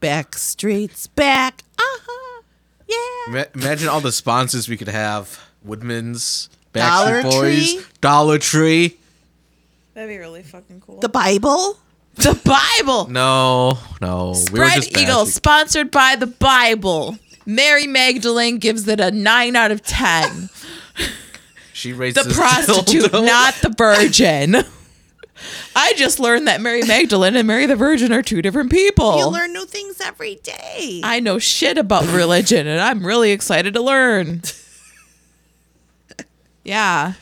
Back streets back. Uh-huh. Yeah. Ma- imagine all the sponsors we could have: Woodman's, Dollar Backstreet Boys, Tree. Dollar Tree. That'd be really fucking cool. The Bible. The Bible. No, no, we were Spread just Eagle, bashing- sponsored by the Bible. Mary Magdalene gives it a nine out of ten. She raised The this prostitute, dildo. not the virgin. I just learned that Mary Magdalene and Mary the Virgin are two different people. You learn new things every day. I know shit about religion and I'm really excited to learn. Yeah.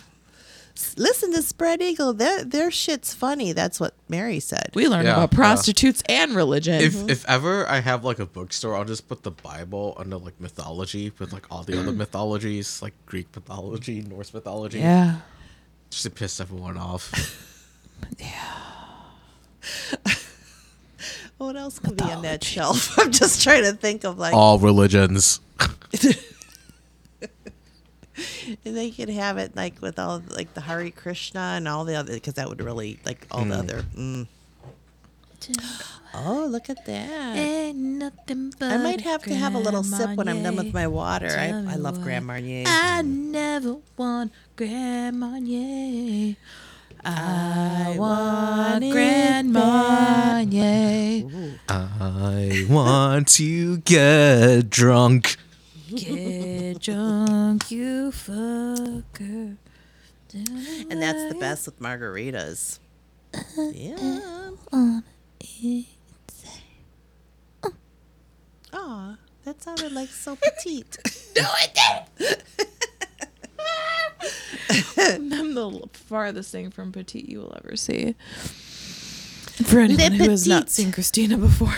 Listen to Spread Eagle. Their their shit's funny. That's what Mary said. We learned Yeah, about yeah. prostitutes and religion. If if ever I have like a bookstore, I'll just put the Bible under like mythology with like all the other mythologies, like Greek mythology, Norse mythology, yeah. just to piss everyone off. what else could be on that shelf? I'm just trying to think of like, all religions. and they could have it like with all like the Hare Krishna and all the other because that would really like all the other. Mm. Oh, look at that! Ain't nothing but I might have to have a little sip when I'm done with my water. I, I love Grand Marnier. I never want Grand Marnier. I want Grand Marnier. I want to get drunk. Get drunk, you fucker. And that's the best with margaritas. Yeah. Aw, that sounded like so petite. I'm the farthest thing from petite you will ever see. For anyone who has not seen Christina before.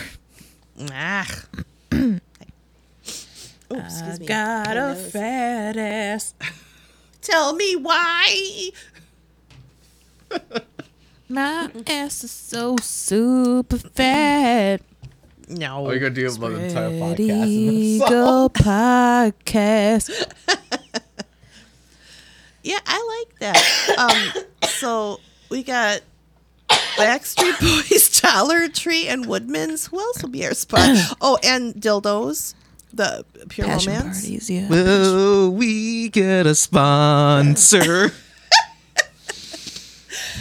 ah. oh, excuse me. Got My a nose. fat ass. Tell me why. My ass is so super fat. No. Oh, you're gonna do about the entire podcast. in this song. Eagle podcast. Yeah, I like that. Um, so we got Backstreet Boys, Dollar Tree, and Woodman's. Who else will be our spot? Oh, and dildos. The pure Passion romance. parties, yeah. Will we get a sponsor?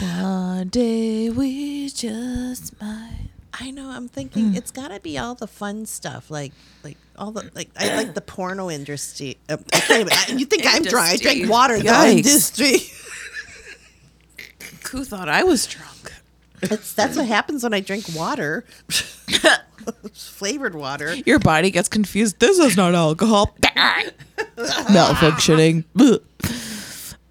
One day we just might. I know. I'm thinking it's got to be all the fun stuff, like like all the like I like the porno industry. Uh, I can't even, I, you think I'm dry? I drank Industry. water. The Yikes. industry. Who thought I was drunk? It's that's what happens when I drink water. Flavored water. Your body gets confused. This is not alcohol. Malfunctioning.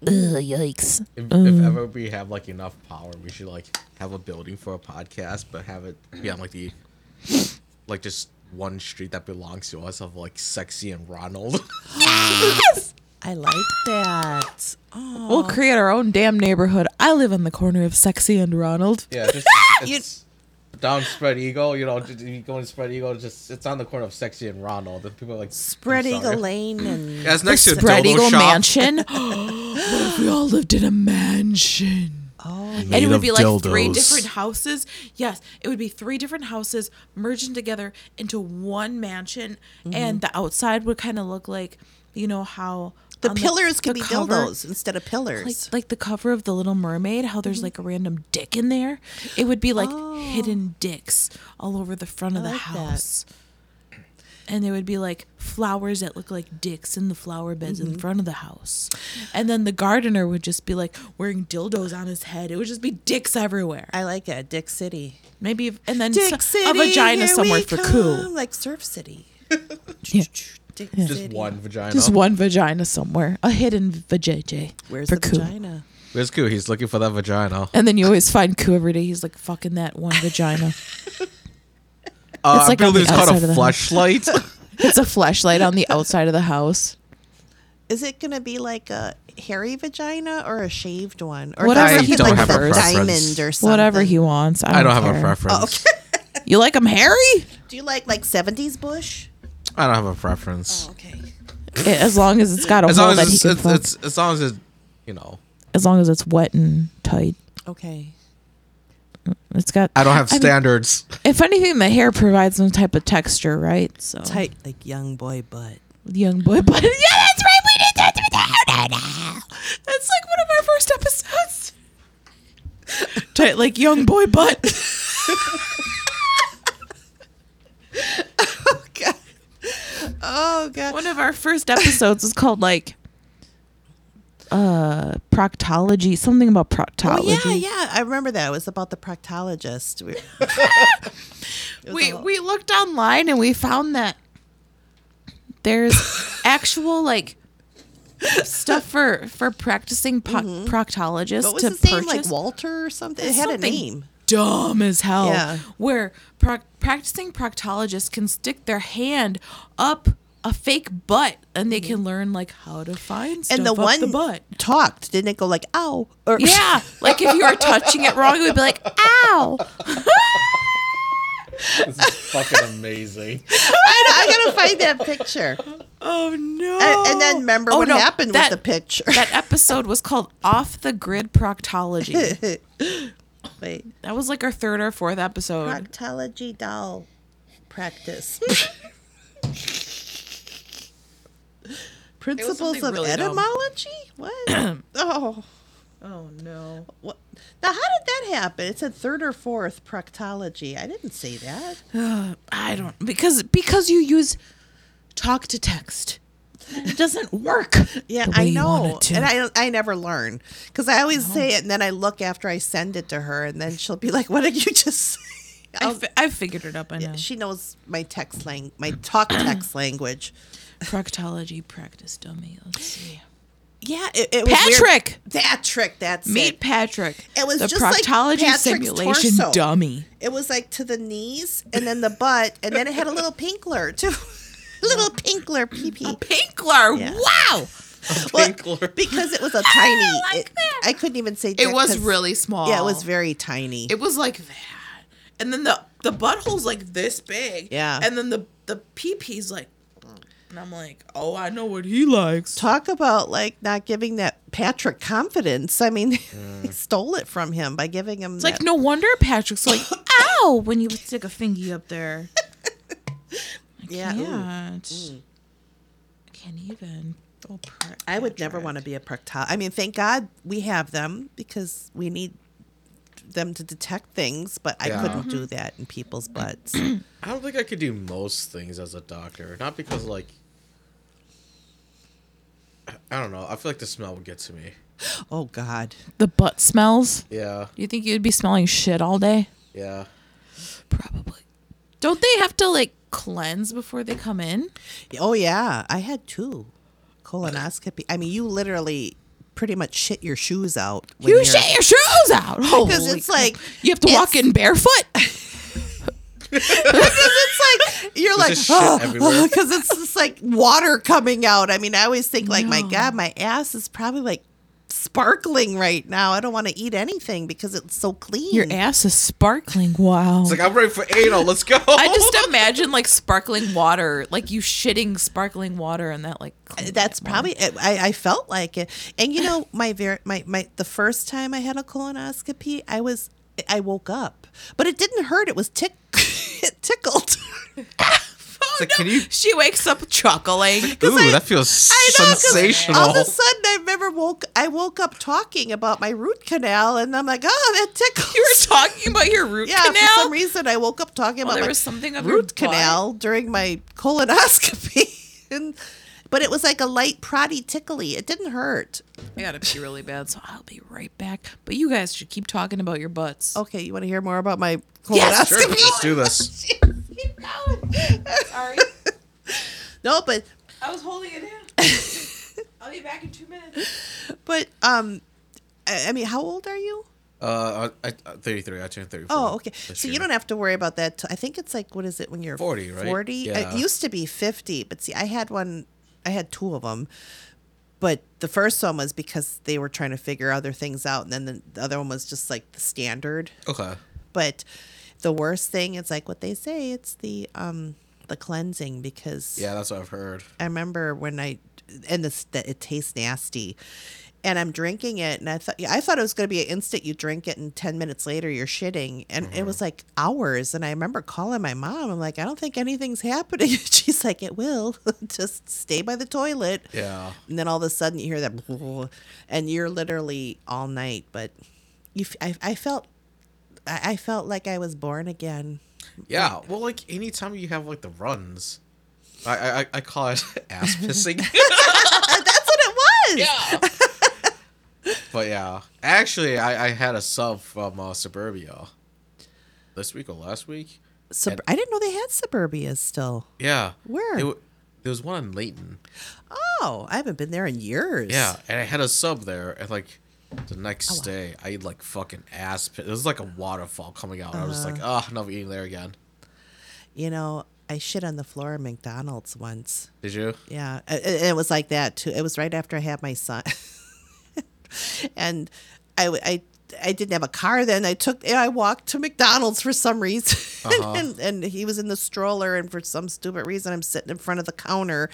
Ugh. Ugh, yikes. If, if mm. ever we have like enough power, we should like have a building for a podcast, but have it be on like the like just one street that belongs to us of like sexy and Ronald. yes. I like that. Oh, We'll create our own damn neighborhood. I live on the corner of Sexy and Ronald. yeah, just it's down Spread Eagle. You know, just- you go to Spread Eagle. Just it's on the corner of Sexy and Ronald. And people are like Spread Eagle. Lane and Yeah, it's next to Spread Eagle shop. Mansion. what we all lived in a mansion? oh, and it would be like three different houses. Yes, it would be three different houses merging together into one mansion, mm-hmm. and the outside would kind of look like, you know how the pillars could the be cover- dildos instead of pillars. like like the cover of the Little Mermaid. How there's like a random dick in there. It would be like oh. hidden dicks all over the front of the like that. house. And there would be like flowers that look like dicks in the flower beds in mm-hmm. front of the house. And then the gardener would just be like wearing dildos on his head. It would just be dicks everywhere. I like it. Dick City. Maybe and then Dick so- City. a vagina here somewhere for come, cool. Like Surf City. Yeah. Dick Just City. one vagina. Just one vagina somewhere. A hidden vajayjay. Where's for the cool. vagina? Where's Koo? He's looking for that vagina. And then you always find Koo every day. He's like fucking that one vagina. Uh, It's like on building the is called outside of a the flashlight. It's a flashlight on the outside of the house. Is it gonna be like a hairy vagina or a shaved one, or Whatever something he like prefers. a diamond or something? Whatever he wants. I don't, I don't have a care. preference. You like him hairy? Do you like like seventies bush? I don't have a preference. Oh, okay. As long as it's got a As hole long that as he it's, can it's, fuck. it's as long as it's you know as long as it's wet and tight. Okay. It's got. I don't have mean, standards. if anything, the hair provides some type of texture, right? So Tight like young boy butt. young boy, but yeah, that's right. We did that. No, no, no. That's like one of our first episodes. Tight like young boy butt. Oh god. Oh. One of our first episodes was called like uh proctology, something about Oh proctology. yeah, yeah. I remember that. It was about the proctologist. We, we we looked online and we found that there's actual like stuff for for practicing po- proctologists what was to his name? purchase Like Walter or something? It had Something a name. Dumb as hell. Yeah. Where proc practicing proctologists can stick their hand up a fake butt and they can learn like how to find stuff And the up one the butt. talked, didn't it go like ow? Or Yeah, like if you were touching it wrong, it would be like, "Ow!" This is fucking amazing. I, know, I gotta find that picture. Oh no! And, and then remember Oh, what no, happened that- with the picture. that episode was called "Off the Grid Proctology." Wait, That was like our third or fourth episode. proctology doll practice. Principles of really dumb. etymology? What? oh, Oh no! what? Now, how did that happen? It said third or fourth proctology. I didn't say that. I don't because because you use talk to text. It doesn't work. Yeah, the way I you want know, it to. and I I never learn because I always say it, and then I look after I send it to her, and then she'll be like, "What did you just?" say?" I fi- I've figured it up. I know. She knows my text lang, my talk text language. Proctology practice dummy. Let's see. Yeah, it, it was weird. Patrick, Patrick, that's meet it. Patrick. It was the just proctology Patrick's simulation torso. dummy. It was like to the knees, and then the butt, and then it had a little pinkler too, little pinkler pee pee. Pinkler. Yeah. Wow. Well, Pinkler. because it was a tiny. I, like it- that. I couldn't even say. It was really small. Yeah, it was very tiny. It was like that, and then the the butthole's like this big. Yeah. and then the the pee pee's like, and I'm like, oh, I know what he likes. Talk about like not giving that Patrick confidence. I mean, they mm. stole it from him by giving him. It's like no wonder Patrick's like, ow, when you stick a fingy up there. Yeah. Can't. I can't even. Oh, prick, I would never want to be a proctologist. I mean, thank God we have them because we need them to detect things, but I Yeah. couldn't do mm-hmm. that in people's butts. I don't think I could do most things as a doctor. Not because like I don't know. I feel like the smell would get to me. oh God. The butt smells. Yeah. You think you'd be smelling shit all day? Yeah. Probably. Don't they have to like cleanse before they come in? Oh yeah, I had two colonoscopy. I mean, you literally pretty much shit your shoes out. when You shit your shoes out. because it's like you have to walk in barefoot. Because it's like you're like just shit everywhere. because it's just like water coming out. I mean, I always think like, my God, my ass is probably like sparkling right now. I don't want to eat anything because it's so clean. Your ass is sparkling. Wow. It's like I'm ready for anal. Let's go. I just imagine like sparkling water, like you shitting sparkling water and that like. clean That's it more. probably I, I felt like it. And you know, my very my my the first time I had a colonoscopy, I was I woke up, but it didn't hurt. It was tick it tickled. It's like, oh, can you? She wakes up chuckling. Ooh, that feels I know, 'cause sensational. All of a sudden, I remember woke. I woke up talking about my root canal, and I'm like, "Oh, that tickles." You were talking about your root yeah, canal. for some reason, I woke up talking Well, about there my was something of root canal during my colonoscopy, and, but it was like a light proddy tickly. It didn't hurt. I gotta pee really bad, so I'll be right back. But you guys should keep talking about your butts. Okay, you want to hear more about my Yes, colonoscopy? Sure, let's do this. keep going. Sorry, no, but I was holding it in. I'll be back in two minutes. but um, I, I mean, how old are you? Uh, I, I, 33. I turned 34. Oh, okay. this So you don't have to worry about that. Till, I think it's like what is it when you're 40, right? Forty. Yeah. It used to be fifty, but see, I had one. I had two of them, but the first one was because they were trying to figure other things out, and then the, the other one was just like the standard. Okay. But the worst thing is like what they say. It's the um the cleansing because Yeah, that's what I've heard. I remember when I and this that it tastes nasty. And I'm drinking it, and I thought I thought it was going to be an instant. You drink it, and ten minutes later you're shitting, and it mm-hmm. was like hours. And I remember calling my mom. I'm like, I don't think anything's happening. She's like, It will. Just stay by the toilet. Yeah. And then all of a sudden you hear that, and you're literally all night. But you, f- I, I felt, I I felt like I was born again. Yeah. Well, like anytime you have like the runs, I I, I- I call it ass pissing. That's what it was. yeah. but yeah, actually, I, I had a sub from uh, Suburpia this week or last week. Sub- I didn't know they had Suburpias still. Yeah. Where? It, there was one in Layton. Oh, I haven't been there in years. Yeah, and I had a sub there, and like the next Oh, wow. day, I ate like fucking ass. Pit. It was like a waterfall coming out. I was like, oh, never eating there again. You know, I shit on the floor at McDonald's once. Did you? Yeah, and and it was like that too. It was right after I had my son, and I, I I didn't have a car then. I took I walked to McDonald's for some reason, Uh-huh. and, and he was in the stroller, and for some stupid reason, I'm sitting in front of the counter,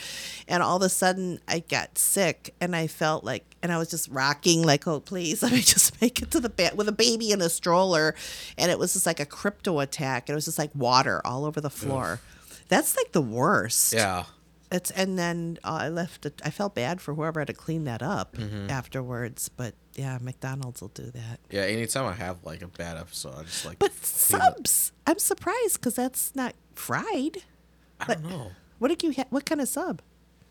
and all of a sudden I got sick, and I felt like, and I was just rocking like, oh please, let me just make it to the bed with a baby in a stroller, and it was just like a crypto attack. and It was just like water all over the floor. That's like the worst. Yeah. It's and then uh, I left. It, I felt bad for whoever had to clean that up Mm-hmm. afterwards. But yeah, McDonald's will do that. Yeah. Anytime I have like a bad episode, I just like. But clean it. subs, I'm surprised because that's not fried. I don't know. What did you? Ha- what kind of sub?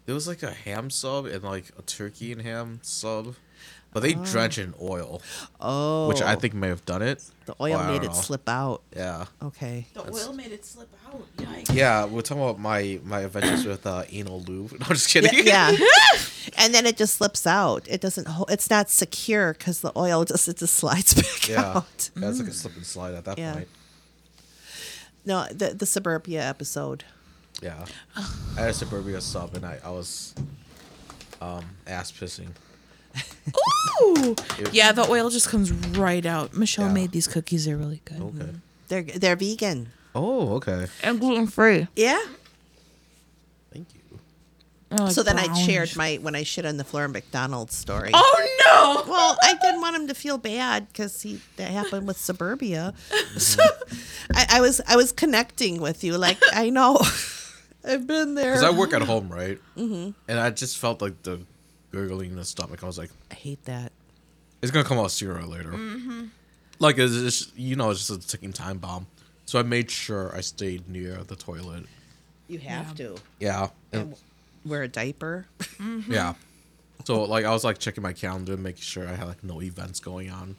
There was like a ham sub and like a turkey and ham sub, but they drench in oil, Oh, which I think may have done it. the oil Well, made it know. slip out. Yeah. Okay. The That's- oil made it slip out. Yikes. Yeah, we're talking about my my adventures with uh, anal lube. No, I'm just kidding. Yeah, yeah. and then it just slips out. It doesn't. Hold, it's not secure because the oil just it just slides back Yeah, out. yeah it's like a slip and slide at that Yeah. point. No, the the Suburpia episode. Yeah, I had a Suburpia sub and I, I was um ass pissing. Ooh. Yeah, the oil just comes right out. Michelle Yeah. made these cookies. They're really good. Okay. They're they're vegan. Oh, okay. And gluten free. Yeah. Thank you. So then I shared my when I shit on the floor in McDonald's story. Oh no! Well, I didn't want him to feel bad because he that happened with Suburpia. So I, I was I was connecting with you, like I know I've been there. Because I work at home, right? Mm-hmm. And I just felt like the gurgling in the stomach. I was like, I hate that. it's gonna come out sooner or later. Mm-hmm. Like it's just you know, it's just a ticking time bomb. So I made sure I stayed near the toilet. You have to Yeah. And, and wear a diaper. Mm-hmm. yeah. So like I was like checking my calendar, making sure I had like no events going on.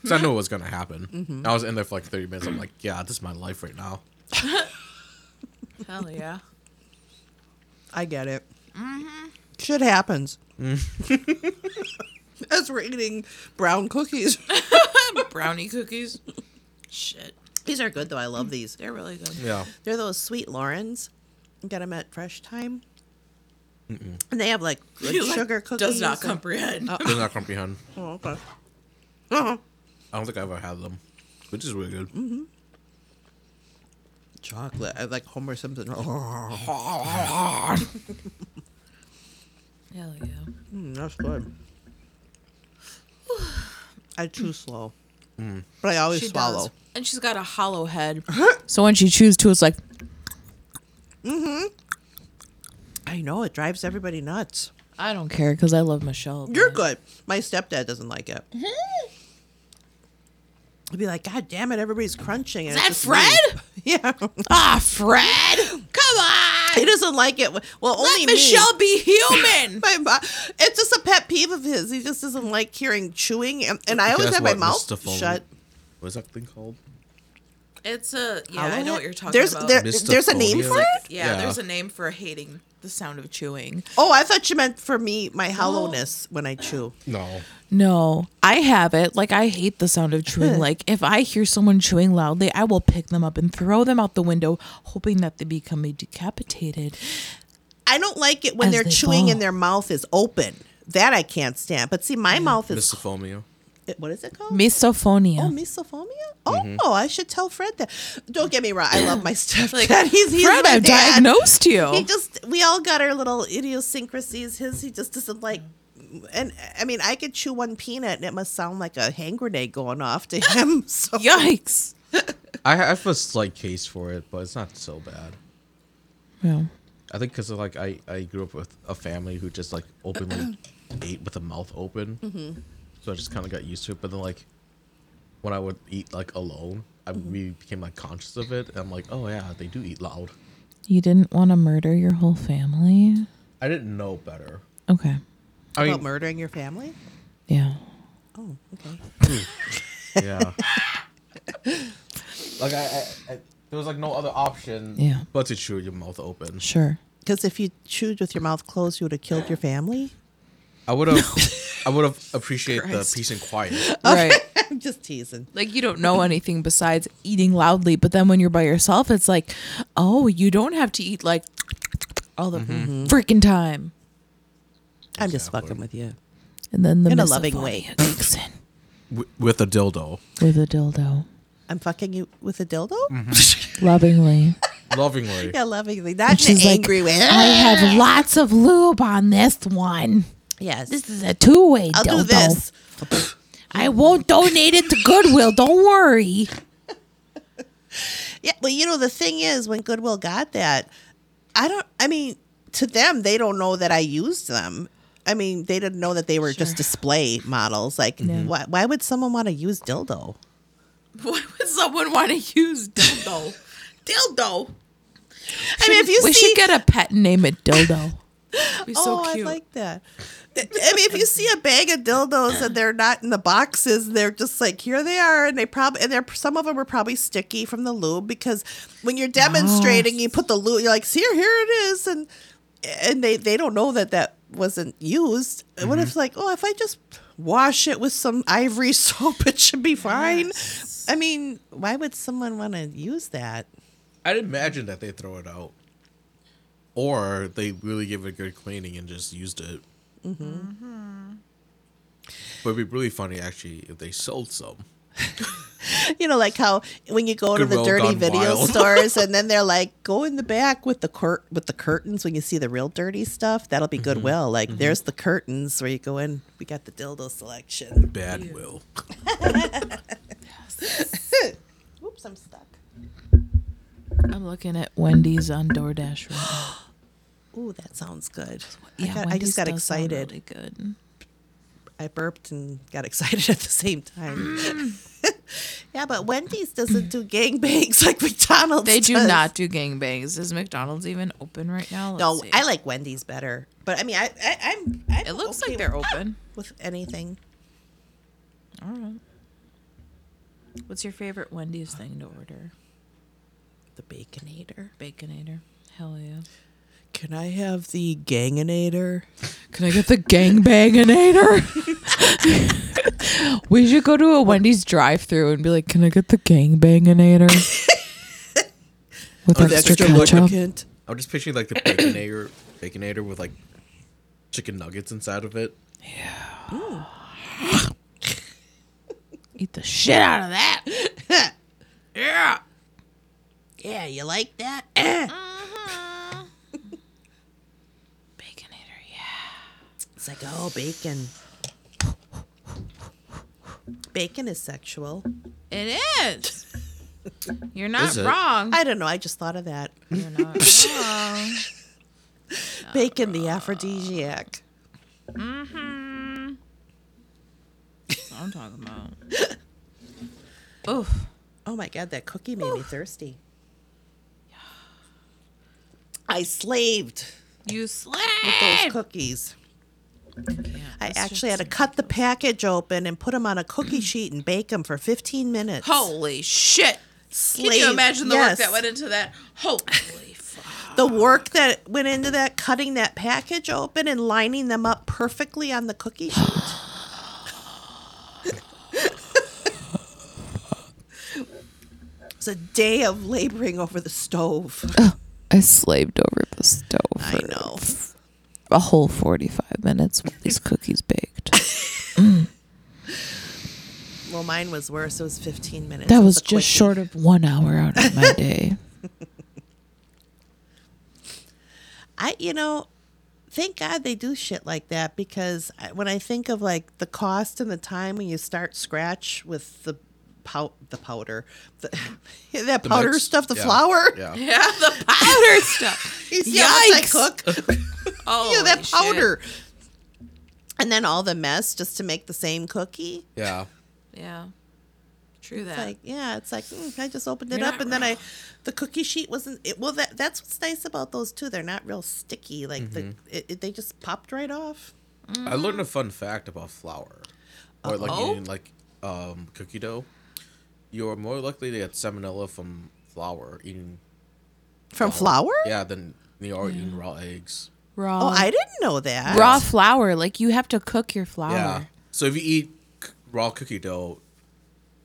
Because I knew it was gonna happen. Mm-hmm. I was in there for like thirty minutes. I'm like, yeah, this is my life right now. Hell yeah. I get it. Mm-hmm. Shit happens. As we're eating brown cookies. Brownie cookies. Shit. These are good though. I love these. They're really good. Yeah. They're those Sweet Loren's. Get them at Fresh Thyme. And they have like good He, like, sugar cookies. Does not and- comprehend. Does not comprehend. Oh, okay. Uh-huh. I don't think I ever had them, which is really good. Chocolate. I like Homer Simpson. Hell yeah. Mm, that's good. I chew slow, but I always She swallow. does. And she's got a hollow head. so when she chews too, it's like, I know it drives everybody nuts. I don't care because I love Michelle. You're but- good. My stepdad doesn't like it. He'd be like, God damn it, everybody's crunching. Is that Fred? Yeah. Ah, Fred! Come on! He doesn't like it. Well, only Let me. Michelle be human! My mo- it's just a pet peeve of his. He just doesn't like hearing chewing, and, and I always Guess have my mouth Mr. Foley? shut. What is that thing called? It's a, yeah, Hollow I know head? what you're talking there's, about. There, there's a name for it? yeah, Yeah. there's a name for hating the sound of chewing. Oh, I thought you meant for me, my hollowness when I chew. No. No, I have it. Like I hate the sound of chewing. like if I hear someone chewing loudly, I will pick them up and throw them out the window, hoping that they become decapitated. I don't like it when they're they chewing fall. and their mouth is open. That I can't stand. But see, my mouth is Misophonia. It- what is it called? Misophonia. Oh, misophonia? Oh, Mm-hmm. I should tell Fred that. Don't get me wrong. I love my stepdad. he's he's Fred, my I've dad. diagnosed you. He just we all got our little idiosyncrasies. His he just doesn't like. And I mean, I could chew one peanut and it must sound like a hand grenade going off to him. So Yikes. I have a slight case for it, but it's not so bad. Yeah. I think because like I I grew up with a family who just like openly ate with the mouth open, Mm-hmm. So I just kind of got used to it. But then like when I would eat like alone, I Mm-hmm. we became like conscious of it, and I'm like, oh yeah, they do eat loud. You didn't want to murder your whole family? I didn't know better. Okay. I about mean, murdering your family. Yeah. Oh, okay. yeah. like I, I, I, there was like no other option, Yeah. but to chew your mouth open. Sure. Because if you chewed with your mouth closed, you would have killed your family. I would have, I would have appreciated the Christ. peace and quiet. Right. I'm just teasing. like you don't know anything besides eating loudly, but then when you're by yourself, it's like, oh, you don't have to eat like all the freaking time. I'm just Exactly. fucking with you. And then the In a loving way. misophonia kicks in W- with a dildo, with a dildo, I'm fucking you with a dildo. Mm-hmm. lovingly. lovingly. Yeah, lovingly. Not And in an she's like, angry way. I have lots of lube on this one. Yes. This is a two-way I'll dildo. do this. I won't donate it to Goodwill. Don't worry. Yeah, well, you know the thing is, when Goodwill got that, I don't. I mean, to them, they don't know that I used them. I mean, they didn't know that they were just display models. Like, why, why would someone want to use dildo? Why would someone want to use dildo? dildo. I mean, if you we see, should get a pet and name it dildo. Be so oh, cute. I like that. I mean, if you see a bag of dildos and they're not in the boxes, they're just like here they are, and they probably and they're some of them are probably sticky from the lube because when you're oh. demonstrating, you put the lube, you're like, see here, here it is, and and they they don't know that that wasn't used. What if mm-hmm. like, oh, if I just wash it with some ivory soap, it should be fine. I mean, why would someone want to use that? I'd imagine that they throw it out, or they really give it a good cleaning and just used it. Mm-hmm. But it'd be really funny actually if they sold some. You know, like how when you go to the dirty video wild. stores, and then they're like, "Go in the back with the cur- with the curtains." When you see the real dirty stuff, that'll be Goodwill. Like, there's the curtains where you go in. We got the dildo selection. Bad will. Oops, I'm stuck. I'm looking at Wendy's on DoorDash right now. Ooh, that sounds good. Yeah, I, got, I just got excited. Really good. I burped and got excited at the same time. yeah, but Wendy's doesn't do gangbangs like McDonald's. They do does. not do gangbangs. Is McDonald's even open right now? Let's No, see. I like Wendy's better. But I mean, I, I I'm. I'm It looks okay like they're with- open. with anything. All right. What's your favorite Wendy's thing to order? The Baconator. Baconator. Hell yeah. Can I have the Ganginator? Can I get the gangbanginator? we should go to a Wendy's drive-through and be like, "Can I get the gangbanginator?" With oh, extra, ketchup. lubricant. I'm just picturing like the baconator, baconator with like chicken nuggets inside of it. Yeah. Eat the shit out of that. yeah. Yeah, you like that? Baconator. Yeah. It's like, oh, bacon. Bacon is sexual. It is. You're not Is it? wrong. I don't know. I just thought of that. You're not wrong. Bacon, the aphrodisiac. Mm-hmm. That's what I'm talking about. Oof. Oh my god, that cookie made me thirsty. I slaved You slaved. with slave. those cookies. I actually had to cut the package open and put them on a cookie sheet and bake them for 15 minutes. Holy shit. Can Slave- you imagine the yes. work that went into that? Holy fuck. the work that went into that cutting that package open and lining them up perfectly on the cookie sheet. it's a day of laboring over the stove. I slaved over the stove I know. A whole 45 minutes while these cookies baked. Mm. Well, mine was worse. It was 15 minutes. That was just quickie. short of one hour out of my day. I, you know, thank God they do shit like that because when I think of like the cost and the time when you start scratch with the pow- the powder, the, that The powder mix? stuff, the Yeah. flour. Yeah. yeah, the powder stuff. You see how much I Yikes. cook? Oh, you know, that powder. And then all the mess just to make the same cookie. Yeah. Yeah, true It's that. like, yeah, it's like mm, I just opened it You're up, not and then I, the cookie sheet wasn't. It, well, that that's what's nice about those too. They're not real sticky. Like the it, it, they just popped right off. I learned a fun fact about flour, or like Uh-oh. eating like um, cookie dough. You're more likely to get salmonella from flour eating From raw- flour? Yeah, than you are eating raw eggs. Raw. Oh, I didn't know that. raw flour. Like you have to cook your flour. Yeah. So if you eat c- raw cookie dough,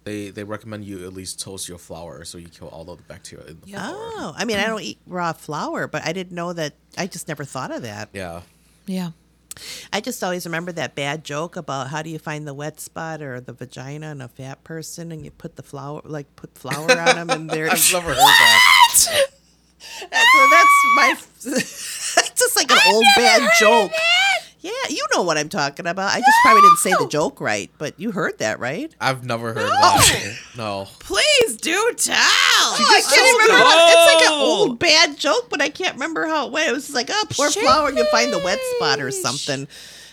they they recommend you at least toast your flour so you kill all of the bacteria in the Yeah. flour. Oh, I mean, I don't eat raw flour, but I didn't know that. I just never thought of that. Yeah. Yeah. I just always remember that bad joke about how do you find the wet spot or the vagina in a fat person, and you put the flour, like put flour on them, and they're I've never heard that. so that's my. it's just like an old bad joke. Yeah, you know what I'm talking about. I just probably didn't say the joke right, but you heard that, right? I've never heard that. No. Please do tell. Oh, I can't oh, remember. How, it's like an old bad joke, but I can't remember how it went. It was just like, oh, poor flower you find the wet spot or something.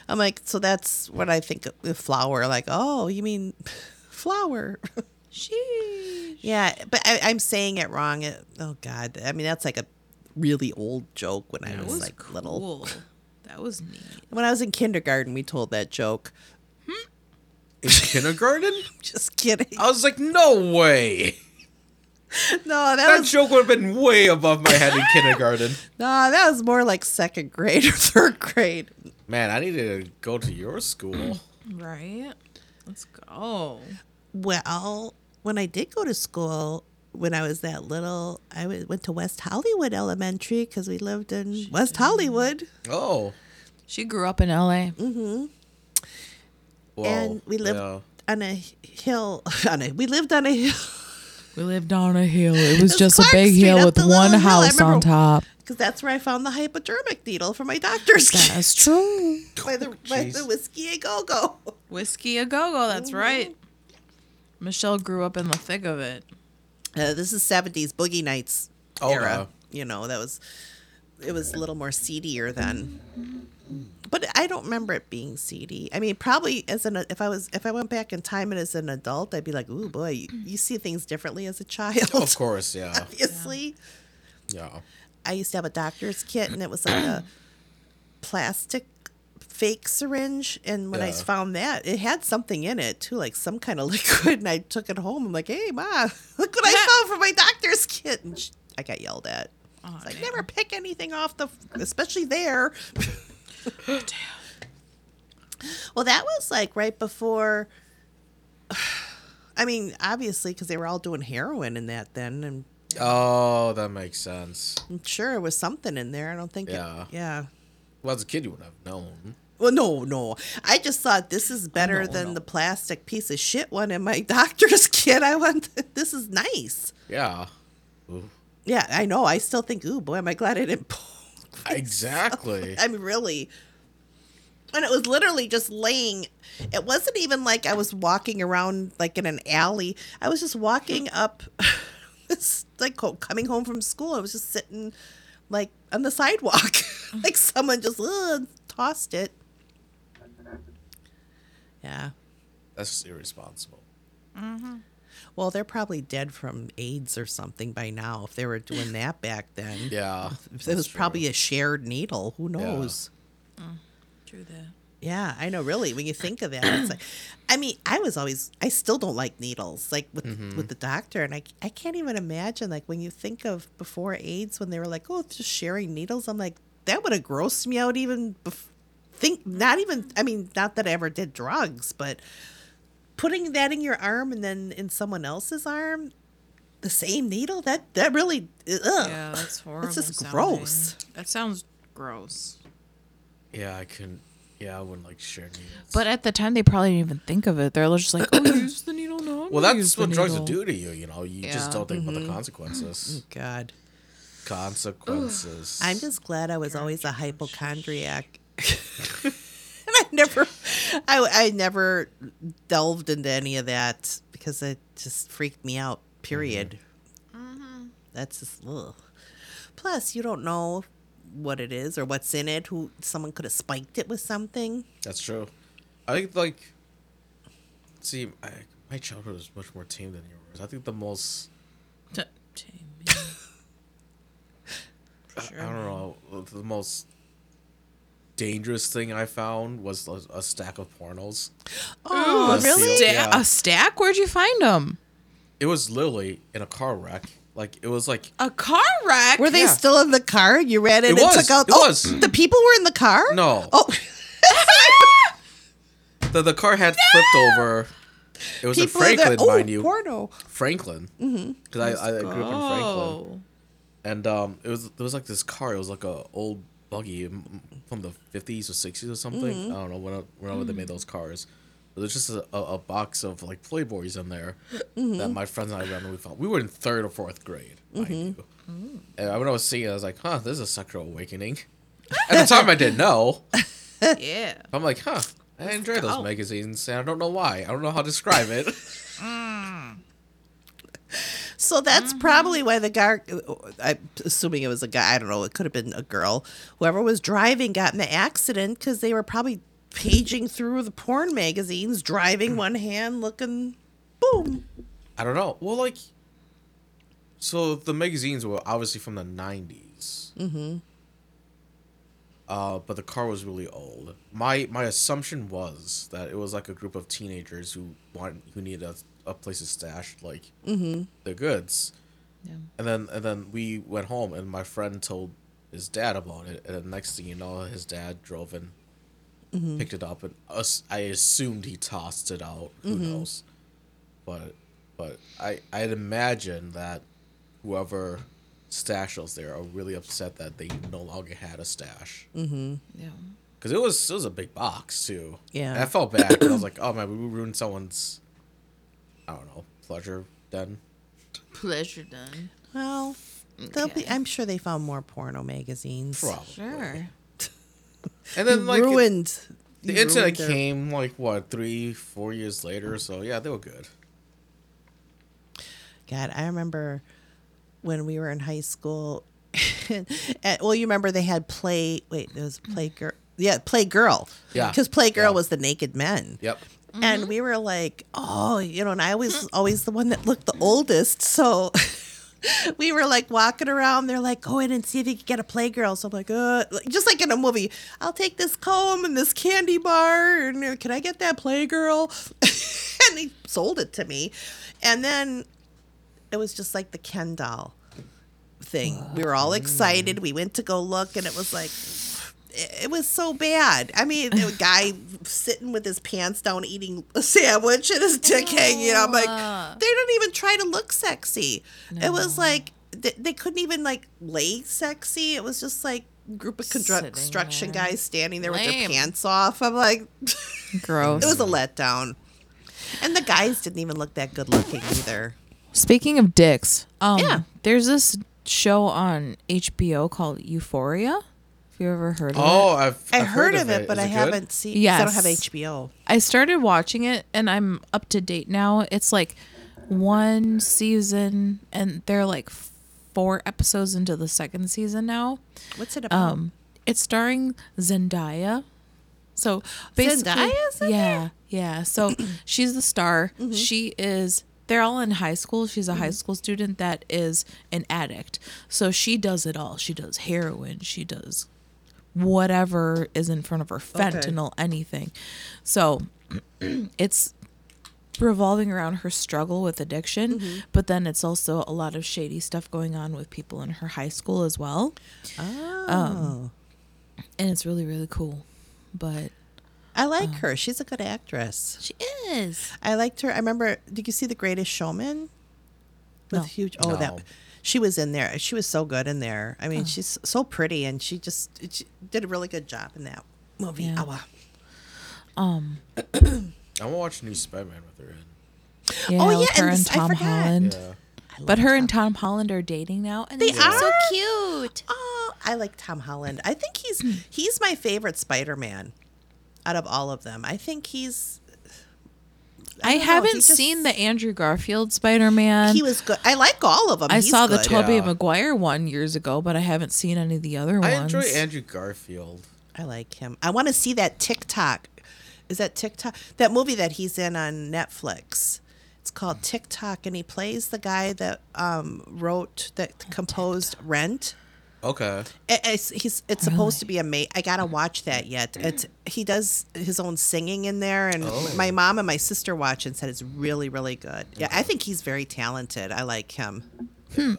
I'm like, so that's what I think of with flour. Like, oh, you mean flower? Sheesh. yeah, but I, I'm saying it wrong. It, oh God, I mean that's like a really old joke when I was, was like little. That was neat. When I was in kindergarten, we told that joke. Hmm? In kindergarten? Just kidding. I was like, no way. No, that, That was joke would have been way above my head in kindergarten. no, that was more like second grade or third grade. Man, I need to go to your school. Mm. Right. Let's go. Well, when I did go to school, when I was that little, I went to West Hollywood Elementary because we lived in West Hollywood, Oh. She grew up in L.A. Mm-hmm. Well, and we lived yeah. on a hill. On a, we lived on a hill We lived on a hill. It was It's just Clark a big Street hill with the little one hill. I house on top. because that's where I found the hypodermic needle for my doctor's kit That's true. by the by the Whisky a Go Go. Whisky a Go Go. That's mm-hmm. right. Michelle grew up in the thick of it. Uh, this is seventies boogie nights Oh, era. yeah. You know that was it was a little more seedier then. But I don't remember it being seedy. I mean, probably as an if I was if I went back in time and as an adult, I'd be like, "Ooh, boy, you, you see things differently as a child." Of course, yeah. Obviously, Yeah. I used to have a doctor's kit, and it was like a plastic fake syringe. And when I found that, it had something in it too, like some kind of liquid. And I took it home. I'm like, "Hey, ma, look what I found for my doctor's kit!" And sh I got yelled at. Oh, It's like, damn. never pick anything off the, especially there. Oh, well, that was like right before. I mean, obviously, because they were all doing heroin in that then, and Oh, that makes sense. I'm sure it was something in there. I don't think. Yeah. It, yeah. Well, as a kid, you wouldn't have known. Well, no, no. I just thought this is better know, than no. the plastic piece of shit one in my doctor's kit. I want this is nice. Yeah. Ooh. Yeah, I know. I still think, ooh, boy, am I glad I didn't. pull Exactly. I mean, really. And it was literally just laying. It wasn't even like I was walking around like in an alley. I was just walking up, it's like coming home from school. I was just sitting like on the sidewalk. like someone just tossed it. Yeah. That's just irresponsible. Mm-hmm. Well, they're probably dead from AIDS or something by now if they were doing that back then. Yeah. It was probably a shared needle. Who knows? Mm, true that. Yeah, I know. Really, when you think of that, it's like, I mean, I was always, I still don't like needles, like with mm-hmm. with the doctor, and I, I can't even imagine, like when you think of before AIDS, when they were like, oh, it's just sharing needles. I'm like, that would have grossed me out. Even bef- think, not even. I mean, not that I ever did drugs, but putting that in your arm and then in someone else's arm, the same needle. That that really, ugh. Yeah, that's horrible. That's just sounding. gross. That sounds gross. Yeah, I couldn't. Yeah, I wouldn't like share needles. But at the time, they probably didn't even think of it. They're just like, "Oh, use the needle Well, gonna that's use the what drugs will do to you. You know, you just don't think about the mm-hmm. consequences. Oh, God. consequences. I'm just glad I was always a hypochondriac. and I never, I, I never delved into any of that because it just freaked me out. Period. Mm-hmm. That's just ugh. Plus, you don't know what it is or what's in it. Who someone could have spiked it with something. That's true. I think like, see, I, my childhood was much more tame than yours. I think the most tame. I don't know the most dangerous thing I found was a, a stack of pornos. Oh, Ooh, really? sta- Sta- Yeah. A stack? Where'd you find them? It was literally in a car wreck. Like it was like A car wreck. Were they Yeah. still in the car? You ran in It and was, took out. it oh, was. the people were in the car. no. Oh, The the car had flipped over. It was people a in there- Franklin, oh, mind you. Porno. Franklin. Because I, I grew up in Franklin. Oh. and um, it was there was like this car. It was like a old buggy from the fifties or sixties or something. Mm-hmm. I don't know when whenever they made mm-hmm. those cars. But there's just a, a, a box of like Playboys in there mm-hmm. that my friends and I randomly found. We were in third or fourth grade, mind you. Mm. And when I was seeing it, I was like, "Huh, this is a sexual awakening." At the time, I didn't know. Yeah. I'm like, "Huh." I enjoy those magazines, and I don't know why. I don't know how to describe it. Mm. So that's probably why the guy, I'm assuming it was a guy, I don't know, it could have been a girl, whoever was driving got in the accident because they were probably paging through the porn magazines, driving one hand, looking, boom. I don't know. Well, like, so the magazines were obviously from the '90s. Mm-hmm. Uh, but the car was really old. My my assumption was that it was like a group of teenagers who want who needed a, a place to stash like mm-hmm. the goods. Yeah. And then and then we went home, and my friend told his dad about it. And the next thing you know, his dad drove and mm-hmm. picked it up, and us. I assumed he tossed it out. Who mm-hmm. knows? But but I I'd imagine that whoever stashed those there are really upset that they no longer had a stash Yeah. because it was it was a big box too. Yeah. and I felt bad 'cause I was like, oh man, we ruined someone's I don't know pleasure done. Pleasure done. Well, they'll be, I'm sure they found more porno magazines. Probably. Sure. And then like it- ruined. the you internet their- came like what three four years later, so yeah, they were good. God, I remember when we were in high school. and, well, you remember they had play. Wait, it was play girl. Yeah, play girl. Yeah. because play girl Yeah. was the naked men. Yep. And we were like, oh, you know, and I was always the one that looked the oldest. So we were like walking around. They're like, go in and see if you can get a playgirl. So I'm like, uh, just like in a movie, I'll take this comb and this candy bar. And can I get that playgirl? and they sold it to me. And then it was just like the Ken doll thing. We were all excited. We went to go look, and it was like, it was so bad. I mean, a guy sitting with his pants down eating a sandwich and his dick hanging. I'm like, they didn't even try to look sexy. It was like they, they couldn't even like lay sexy. It was just like group of constru- construction there. guys standing there with their pants off. I'm like, Gross. it was a letdown. And the guys didn't even look that good looking either. Speaking of dicks, um, Yeah. there's this show on HBO called Euphoria. Have you ever heard of it? Oh, I've, I I've heard, of it, but I good? haven't seen. Yes. I don't have HBO. I started watching it and I'm up to date now. It's like one season and they're like four episodes into the second season now. What's it about? Um, it's starring Zendaya. So basically, Zendaya's in yeah, yeah. So she's the star. Mm-hmm. She is. They're all in high school. She's a high school student that is an addict. So she does it all. She does heroin. She does whatever is in front of her, fentanyl, anything. So it's revolving around her struggle with addiction, Mm-hmm. but then it's also a lot of shady stuff going on with people in her high school as well. Oh. And it's really, really cool. But I like her. She's a good actress. she is. I liked her. I remember. Did you see The Greatest Showman? With No. huge. Oh, No. that. She was in there. She was so good in there. I mean, she's so pretty, and she just she did a really good job in that movie. Yeah. Awa. Um, I want to watch new Spider-Man with her in. Yeah, Oh, with yeah, her and and this- Tom forgot. Holland. Yeah. But her and Tom Holland are dating now, and They they are so cute. Oh, I like Tom Holland. I think he's he's my favorite Spider-Man out of all of them. I think he's. I, don't know, haven't just- seen the Andrew Garfield Spider Man. He was good. I like all of them. I He's saw the good. Tobey Yeah. Maguire one years ago, but I haven't seen any of the other I ones. enjoy Andrew Garfield. I like him. I want to see that TikTok. Is that TikTok? That movie that he's in on Netflix. It's called TikTok, and he plays the guy that um, wrote that composed Rent. Okay. It- It's he's it's supposed to be a mate. I gotta watch that yet. Mm. It's he does his own singing in there, and Oh. my mom and my sister watch and said it's really really good. Yeah, I think he's very talented. I like him. Hmm.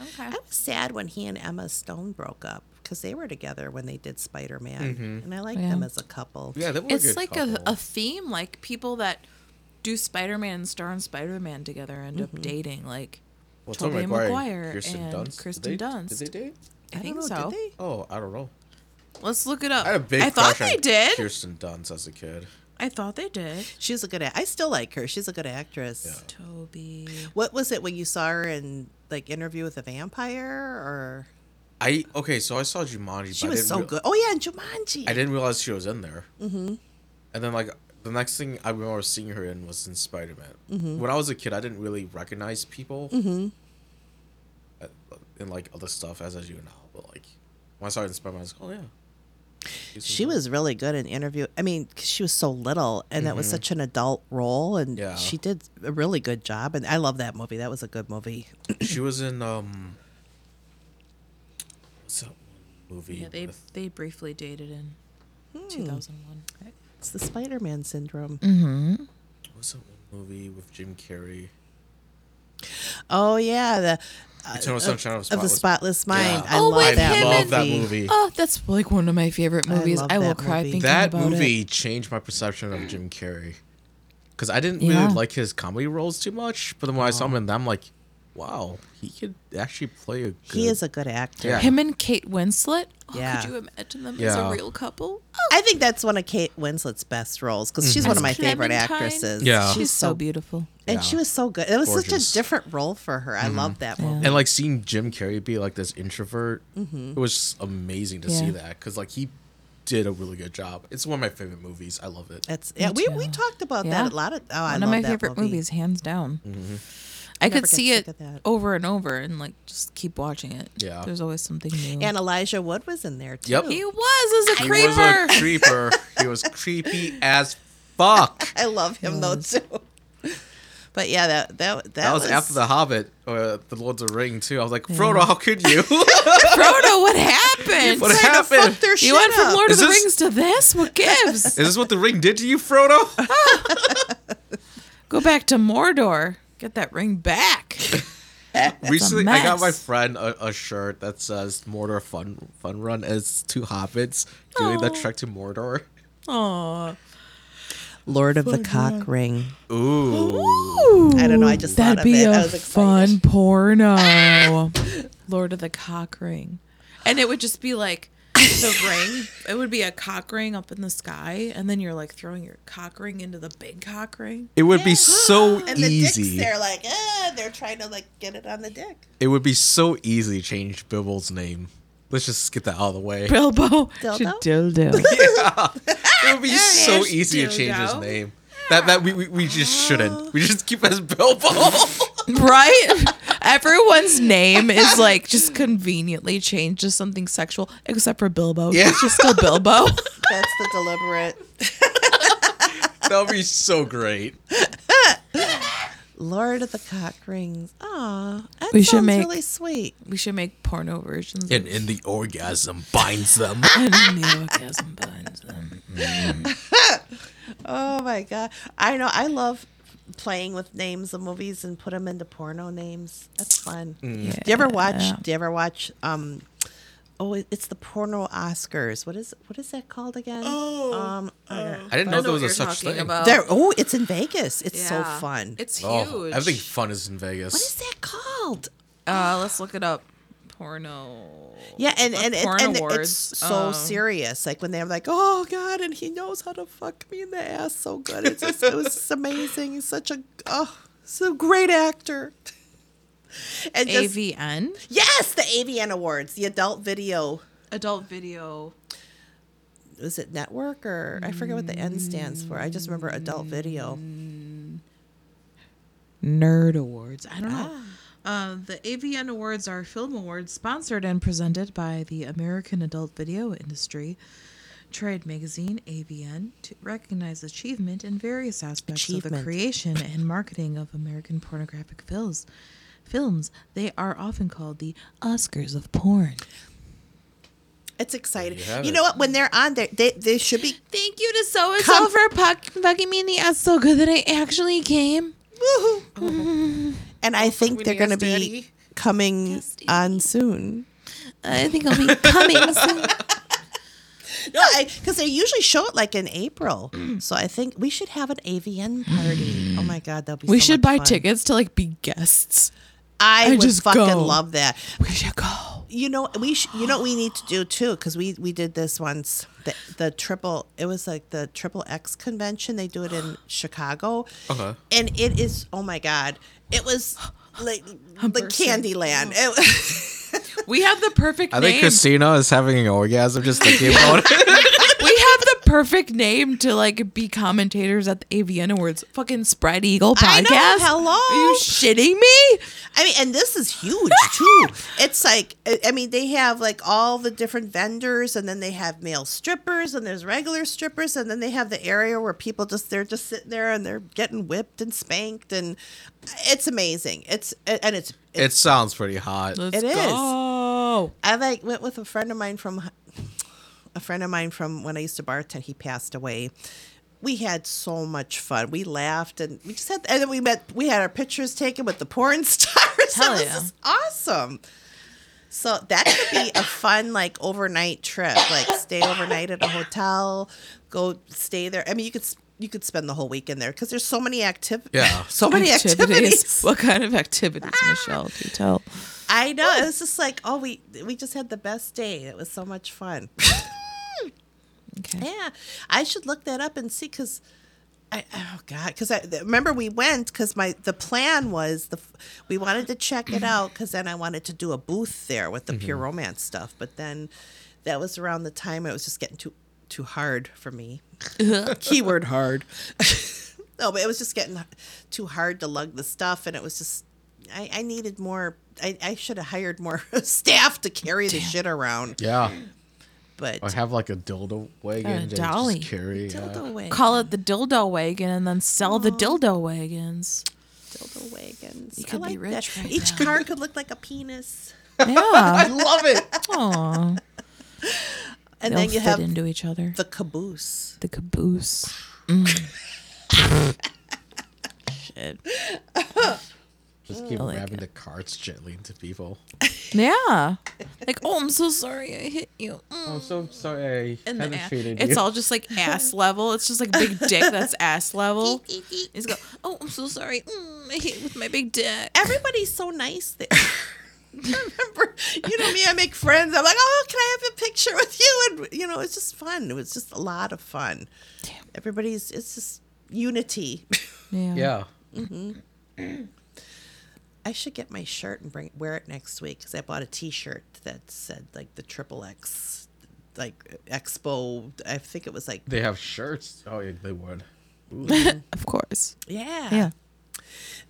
Okay. I was sad when he and Emma Stone broke up because they were together when they did Spider Man, mm-hmm. and I like Yeah. them as a couple. Yeah, they were a It's good like a, couple. a theme, like people that do Spider Man and star in Spider Man together end Mm-hmm. up dating. Like Well, Tobey Maguire and Dunst. Kristen did they, Dunst. Did they date? I, I think don't know, so. Did they? Oh, I don't know. Let's look it up. I had a big I thought they on did. Kirsten Dunst as a kid. I thought they did. She's a good. I still like her. She's a good actress. Yeah. Toby. What was it when you saw her in like Interview with a Vampire? Or I okay, so I saw Jumanji. she but was so rea- good. Oh yeah, and Jumanji. I didn't realize she was in there. Mm-hmm. And then like the next thing I remember seeing her in was in Spider Man. Mm-hmm. When I was a kid, I didn't really recognize people. Mm-hmm. In like other stuff as I do now, but like when I saw her in Spider Man, I was like, oh yeah. She was really good in Interview. I mean, 'cause she was so little, and that was such an adult role, and Mm-hmm. Yeah. she did a really good job. And I love that movie. That was a good movie. She was in um. What's that movie? Yeah, they with- they briefly dated in Hmm. 2001. It's the Spider-Man syndrome. Mm-hmm. what's that movie with Jim Carrey? Oh yeah, the Eternal uh, Sunshine of, of the Spotless- Spotless Mind. Yeah. I Oh, love with that him movie. love that movie. Oh, that's like one of my favorite movies. love I, will that cry movie. thinking that about movie it. changed my perception of Jim Carrey because I didn't Yeah. really like his comedy roles too much. But then when I saw oh. him in them, I'm like, wow, he could actually play a good. He is a good actor. Yeah. Him and Kate Winslet. Oh, Yeah. Could you imagine them as a real couple? I think that's one of Kate Winslet's best roles because she's one of my favorite actresses. Yeah. She's so beautiful. and Yeah. she was so good. It was such a different role for her. I mm-hmm. love that movie. and like seeing Jim Carrey be like this introvert, mm-hmm. it was amazing to see that because like he did a really good job. It's one of my favorite movies. I love it. That's yeah. We, we talked about Yeah. that a lot of. Oh, I one love of my that favorite movie. movies, hands down. Mm-hmm. I could see it over and over and like just keep watching it. Yeah. There's always something new. And Elijah Wood was in there too. Yep. he was as a He creeper. was a creeper. he was creepy as fuck. I love him though too. But yeah, that that that, That was, after the Hobbit or the Lords of the Ring too. I was like, Yeah. Frodo, how could you? Frodo, what happened? What Trying to happened? fuck their you shit went from up. Lord Is of the this- Rings to this? What gives? Is this what the ring did to you, Frodo? Go back to Mordor. Get that ring back. Recently, I got my friend a, a shirt that says "Mordor Fun Fun Run" as two hobbits doing the Aw. trek to Mordor. Aw. Lord of the Cock Ring. Ooh, I don't know. I just thought That'd thought of be it. I a was fun porno. Lord of the Cock Ring. And it would just be like the ring. It would be a cock ring up in the sky, and then you're like throwing your cock ring into the big cock ring. it would be so And the easy. dicks, they're like, ah, they're trying to like get it on the dick. It would be so easy to change Bibble's name. Let's just get that out of the way. Bilbo. Dildo? to dildo. It would be so There's easy to change his dildo. name. That that we, we, we just shouldn't. We just keep it as Bilbo. right? Everyone's name is like just conveniently changed to something sexual, except for Bilbo. Yeah. It's just still Bilbo. That's the deliberate. That'll be so great. Lord of the Cock Rings. Aw, that We should sounds make- really sweet. we should make porno versions. And in the orgasm binds them. and in the orgasm binds them. Oh my god, I know. I love playing with names of movies and put them into porno names. That's fun. Do you ever watch? Do you ever watch? Um, oh, it's the porno Oscars. What is what is that called again? Oh, um, I I didn't know, know there what was a you're such thing. about. there. Oh, it's in Vegas. It's so fun. It's huge. Oh, everything fun is in Vegas. what is that called? Uh, let's look it up. Porno. Yeah, and and, porn and awards. it's so um, serious. Like when they're like, "Oh God," and he knows how to fuck me in the ass so good. It's just, it was just amazing. He's such a oh, so great actor. And just, AVN, yes, the AVN Awards, the Adult Video. adult video. Was it network or I forget what the N stands for. I just remember Adult Video. Nerd Awards. I don't know. Uh, the AVN Awards are film awards sponsored and presented by the American Adult Video Industry Trade Magazine, AVN, to recognize achievement in various aspects of the creation and marketing of American pornographic films. Films. They are often called the Oscars of porn. It's exciting. You You, have it. know what? When they're on there, they they should be Thank you to so and so for puck- fucking me in the ass so good that I actually came. woohoo. And I think with they're going to be coming Yes, on soon. I think I'll be coming soon. No, because they usually show it like in April. Mm. so I think we should have an AVN party. Oh my god, that'll be. We so should much buy fun. tickets to like be guests. I, I would just fucking go. love that. We should go. You know, we sh- you know what we need to do too because we we did this once. The the triple it was like the triple X convention. They do it in Chicago, Okay. and it is oh my god, it was like like bursting. Candyland. Oh. It, We have the perfect I name. think Christina is having an orgasm just thinking about it. we have the perfect name to like be commentators at the AVN Awards. Fucking Spread Eagle I know, podcast. hello. Are you shitting me? I mean, and this is huge too. It's like, I- I mean, they have like all the different vendors, and then they have male strippers, and there's regular strippers, and then they have the area where people just they're just sitting there and they're getting whipped and spanked, and it's amazing. It's and it's, it sounds pretty hot. Let's It is. go. I like went with a friend of mine from a friend of mine from when I used to bartend. He passed away. We had so much fun. We laughed and we just had, and then we met. We had our pictures taken with the porn stars. Hell it was yeah. just awesome. So that could be a fun like overnight trip. Like stay overnight at a hotel, go stay there. I mean, you could you could spend the whole weekend there because there's so many activities. Yeah. so many activities. What kind of activities, ah. Michelle? Do tell. I know. It was just like, oh, we we just had the best day. It was so much fun. Okay. yeah, I should look that up and see because. I, oh God! Because I remember we went because my the plan was the we wanted to check it out because then I wanted to do a booth there with the pure mm-hmm. romance stuff. But then that was around the time it was just getting too too hard for me. Keyword hard. no, but it was just getting too hard to lug the stuff, and it was just I, I needed more. I, I should have hired more staff to carry the shit around. Yeah. But I have like a dildo wagon to just dolly. carry. yeah. dildo wagon, Call it the dildo wagon and then sell the dildo wagons. dildo wagons. You I could be like rich that. right Each now. car could look like a penis, Yeah. I love it. Aw. and They'll then you fit have into each other. the caboose. The caboose. Mm. Shit. Just keep like grabbing the carts gently into people. Yeah. Like, oh, I'm so sorry I hit you. Mm. I'm so sorry. I And the haven't a- treated it's you. all just like ass level. It's just like big dick that's ass level. He's go, oh, I'm so sorry. Mm, I hit with my big dick. Everybody's so nice there. Remember, you know me. I make friends. I'm like, oh, can I have a picture with you? And you know, it's just fun. It was just a lot of fun. Damn. Everybody's. It's just unity. Yeah. yeah. I should get my shirt and bring wear it next week because I bought a T-shirt that said like the triple X, like Expo. I think it was like They have shirts. Oh, yeah, they would. Of course. yeah, Yeah.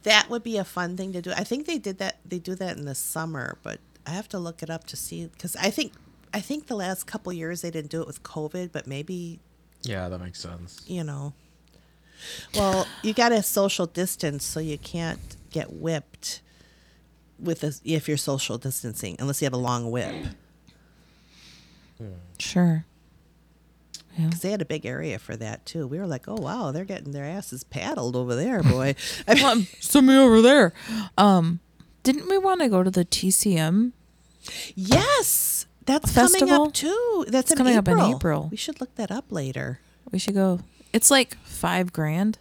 That would be a fun thing to do. I think they did that. They do that in the summer, but I have to look it up to see because I think I think the last couple years they didn't do it with COVID, but maybe Yeah, that makes sense. you know. Well, you got to social distance, so you can't get whipped with a, if you're social distancing, unless you have a long whip. Sure. Yeah. Because they had a big area for that too. We were like, oh wow, they're getting their asses paddled over there, boy. I mean, Um, send me over there. Um, didn't we want to go to the TCM? yes, that's A coming up too. That's in coming up in April. April. We should look that up later. We should go. It's like five grand.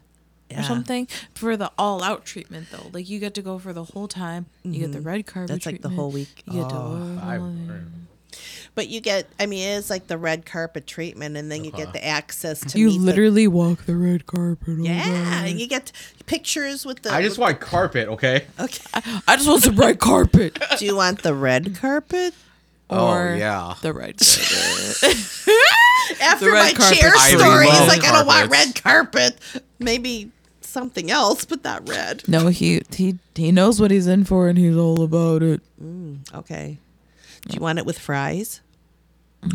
Yeah. or something for the all out treatment though. Like you get to go for the whole time. You get the red carpet. Mm-hmm. That's like the whole week. You get to Oh, I remember. But you get, I mean, it is like the red carpet treatment, and then you get the access to you meet the- literally walk the red carpet. yeah, day. and you get pictures with the. I just want carpet, okay? Okay. I just want some red carpet. Do you want the red carpet? Oh, Or yeah. the red carpet. After The red my carpet. chair I story, love he's like, I don't want red carpet. Maybe something else, but that red. no, he he he knows what he's in for, and he's all about it. Mm, okay. Do you want it with fries?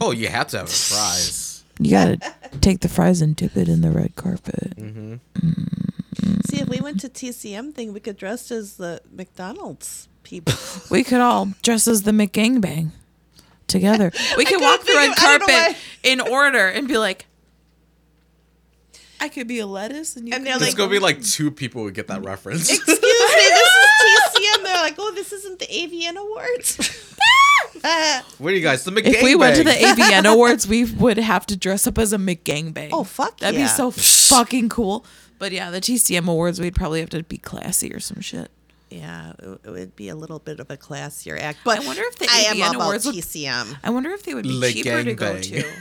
Oh, you have to have fries. You gotta take the fries and dip it in the red carpet. Mm-hmm. See, if we went to TCM thing, we could dress as the McDonald's people. We could all dress as the McGangbang together. We could walk the couldn't red think of- I don't know carpet in order and be like, I could be a lettuce, and you And could they're be There's like- gonna be like two people who get that reference. Excuse me, this is TCM. They're like, oh, this isn't the AVN Awards. Uh, what are you guys? The McGangbang. If we went to the AVN Awards, we would have to dress up as a McGangbang. Oh, fuck That'd yeah. be so fucking cool. But yeah, the TCM Awards, we'd probably have to be classy or some shit. yeah, it, it would be a little bit of a classier act. But I wonder if the I am AVN all about Awards would- TCM. I wonder if they would be Le cheaper to go gangbang. to.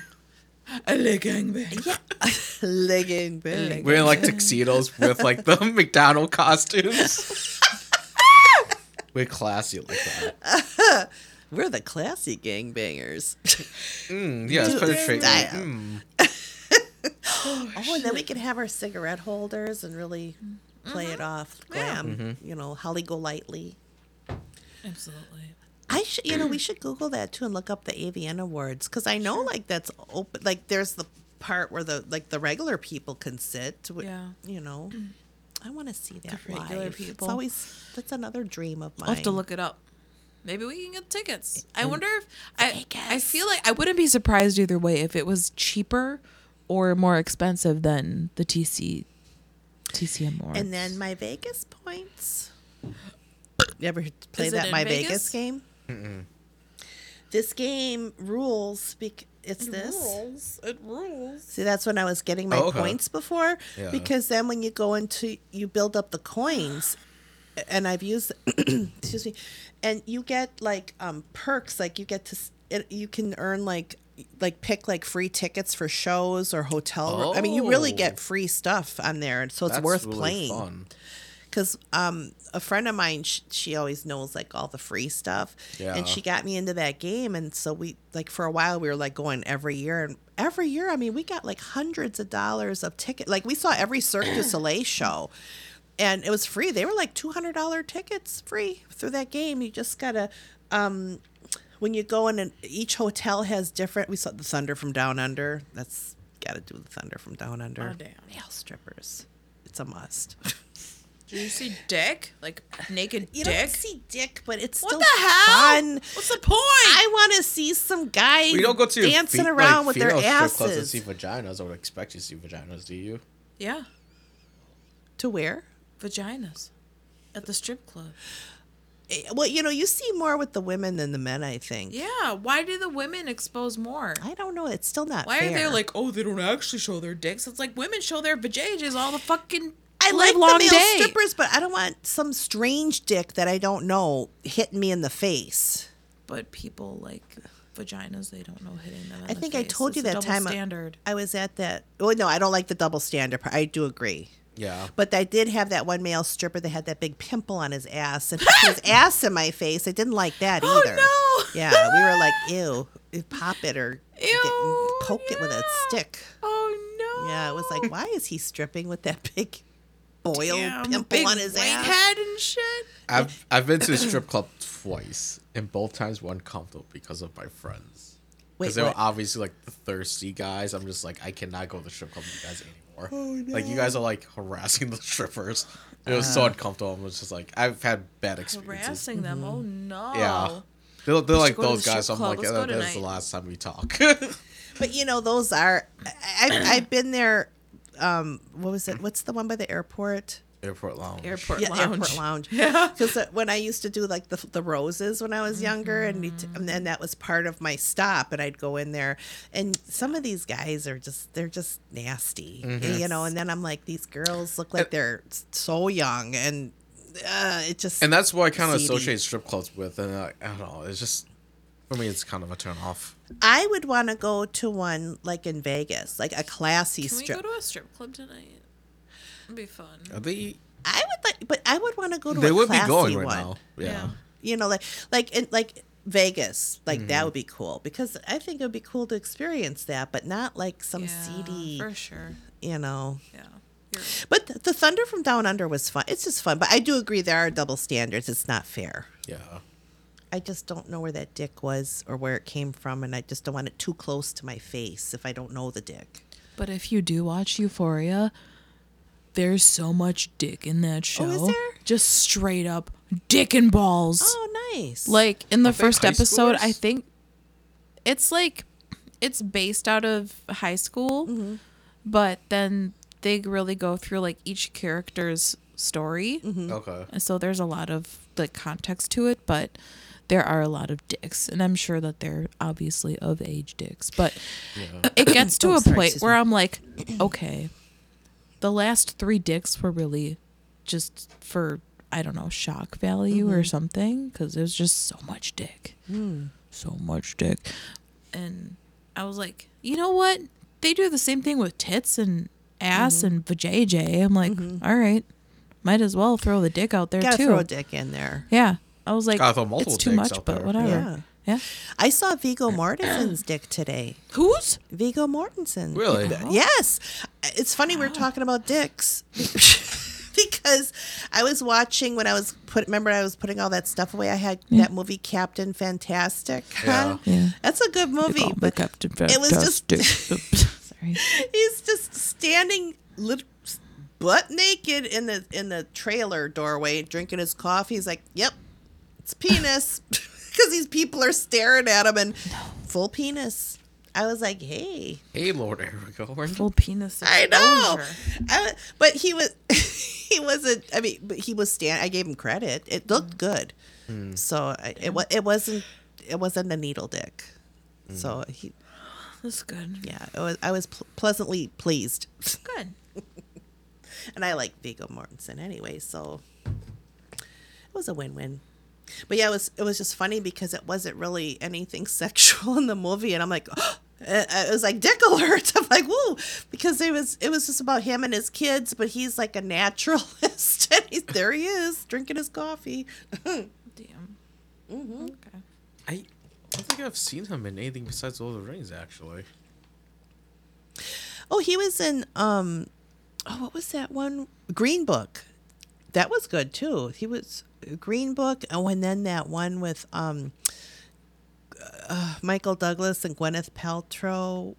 A legging Le gangbang. Legging big. Wearing like tuxedos with like the McDonald costumes. We're classy like that. We're the classy gangbangers. Mm, yeah, it's Do penetration. Mm. Oh, and then we can have our cigarette holders and really play it off glam. Mm-hmm. You know, Holly Golightly. Absolutely. I should, you know, we should Google that too and look up the AVN awards because I know like that's open. Like there's the part where the like the regular people can sit. Yeah. You know, I want to see that regular live. people. It's always that's another dream of mine. I'll have to look it up. Maybe we can get tickets. I wonder if I I feel like I wouldn't be surprised either way if it was cheaper or more expensive than the TC TCM Awards. And then my Vegas points. You ever play that my Vegas? Vegas, game? This game rules. Bec- it's this. rules. It rules. See, that's when I was getting my Oh, okay. points before. Yeah. Because then when you go into, you build up the coins, and I've used, excuse me, and you get like um, perks. Like you get to, it, you can earn like, like pick like free tickets for shows or hotel. ro- I mean, you really Oh. get free stuff on there, and so it's That's worth really playing Fun. Because um, a friend of mine she, she always knows like all the free stuff. Yeah. and she got me into that game and so we like for a while we were like going every year. And every year i mean we got like hundreds of dollars of ticket like we saw every cirque du soleil show. And it was free. They were like $200 tickets free through that game. You just gotta um when you go in and each hotel has different we saw the thunder from down under. That's gotta do the thunder from down under. Oh, damn. nail strippers. It's a must Do you see dick? Like naked You dick? don't see dick, but it's what still the hell? fun. What's the point? I want to see some guys We don't go to dancing fe- around like, with their female strip clubs to see vaginas. I would expect you to see vaginas. Do you? yeah, To where? vaginas at the strip club. Eh, Well, you know, you see more with the women than the men. I think. Yeah, why do the women expose more? I don't know. It's still not. Why fair. are they like, oh, they don't actually show their dicks? It's like women show their vajages all the fucking I like the livelong male day. strippers, but I don't want some strange dick that I don't know hitting me in the face. But people like vaginas; they don't know hitting them. In I the think I told you It's a that time. Standard. I was at that. Oh no, I don't like the double standard. part. I do agree. Yeah. But I did have that one male stripper that had that big pimple on his ass and put his ass in my face. I didn't like that either. Oh, either. no. Yeah, we were like, ew, pop it or get- Ew, poke it with a stick. Oh no! Yeah, it was like, why is he stripping with that big boil Damn, pimple big on his white ass? head and shit. I've I've been to a strip club twice, and both times were uncomfortable because of my friends. Because they were obviously like the thirsty guys. I'm just like, I cannot go to the strip club with you guys anymore. Oh, Like you guys are like harassing the strippers. It was Uh. so uncomfortable. I was just like, I've had bad experiences. Harassing them. Oh no! Yeah. They're, they're like go the those guys. strip I'm like, club. Let's "Yeah, that's the last time we talk. But you know, those are. I, I've, I've been there. Um, what was it? What's the one by the airport? Airport lounge. Airport yeah, lounge. airport lounge. Yeah. Because when I used to do like the the roses when I was younger, and, you t- and then that was part of my stop, and I'd go in there, and some of these guys are just they're just nasty, you know. And then I'm like, these girls look like they're so young, and uh, it just And that's what I kind of associate strip clubs with. And uh, I don't know. It's just for me, it's kind of a turn off. I would want to go to one like in Vegas, like a classy Can we strip. go to a strip club tonight? It'd be fun. Are they? I would like, but I would want to go to They a would be classy going right one. now. Yeah. you know like like in like vegas like Mm-hmm. that would be cool because i think it would be cool to experience that but not like some yeah, seedy for sure. you know Yeah. You're, but th- the thunder from down under was fun it's just fun but i do agree there are double standards it's not fair Yeah. I just don't know where that dick was or where it came from and i just don't want it too close to my face if i don't know the dick but if you do watch Euphoria, there's so much dick in that show. Oh, is there? Just straight up dick and balls. oh nice Like in the Are first high episode, I think it's like it's based out of high school, Mm-hmm. but then they really go through like each character's story. Mm-hmm. Okay. And so there's a lot of like context to it, but there are a lot of dicks, and I'm sure that they're obviously of age dicks. But Yeah. it gets to Oh, a sorry, point where me. I'm like, okay, the last three dicks were really just for I don't know shock value Mm-hmm. or something because it was just so much dick, Hmm. so much dick, and I was like, you know what? They do the same thing with tits and ass Mm-hmm. and vajayjay. I'm like, all right, might as well throw the dick out there gotta too. throw a dick in there Yeah. I was like, Gotta multiple it's too much, but there. whatever. Yeah. Yeah. i saw Viggo Mortensen's dick today Who's? Viggo Mortensen. Really? Yes. It's funny we're talking about dicks because I was watching when I was put. Remember, I was putting all that stuff away. I had that movie Captain Fantastic. Yeah. Yeah. That's a good movie, but Captain Fantastic. it was just- Fantastic. Sorry. he's just standing lit- butt naked in the in the trailer doorway, drinking his coffee. He's like, "Yep, it's penis," because these people are staring at him and full penis. I was like, "Hey." Hey, Lord Aragorn. Full penis. I know. I, but he was he wasn't. I mean, but he was stand. I gave him credit. It looked mm. good, hmm. so I, it wa- it wasn't it wasn't a needle dick. Hmm. So he That's good. yeah, it was, I was pl- pleasantly pleased, Good. and I like Viggo Mortensen anyway, so it was a win win. But yeah, it was it was just funny because it wasn't really anything sexual in the movie, and I'm like. It was like dick alert. I'm like, woo, because it was it was just about him and his kids, but he's like a naturalist, and he's there. He is drinking his coffee. Damn. Mm-hmm. Okay. I don't think I've seen him in anything besides Lord of the Rings, actually. Oh, he was in um oh what was that one? Green Book. That was good too. He was Green Book oh and then that one with um uh, Michael Douglas and Gwyneth Paltrow.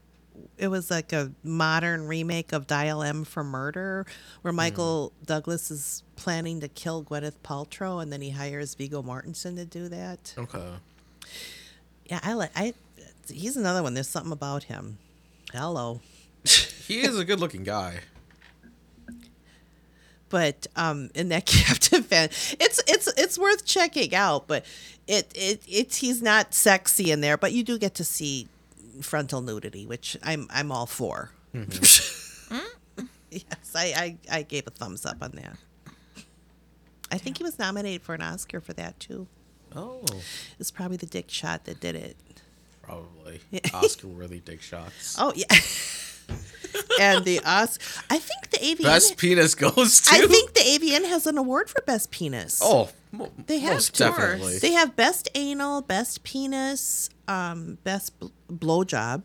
It was like a modern remake of Dial M for Murder where Michael Douglas is planning to kill Gwyneth Paltrow and then he hires Viggo Mortensen to do that. Okay. Yeah, I like I he's another one. There's something about him. Hello. He is a good looking guy. but um in that captain fan it's it's it's worth checking out but it it it's he's not sexy in there but you do get to see frontal nudity which i'm i'm all for. Yes I, I i gave a thumbs up on that. I think he was nominated for an oscar for that too. Oh, it's probably the dick shot that did it. Probably. Oscar worthy dick shots. oh yeah and the oscar i think the avn Best penis goes to. i think the avn has an award for best penis Oh, mo- They have most to. definitely. They have best anal, best penis, um, best bl- blowjob,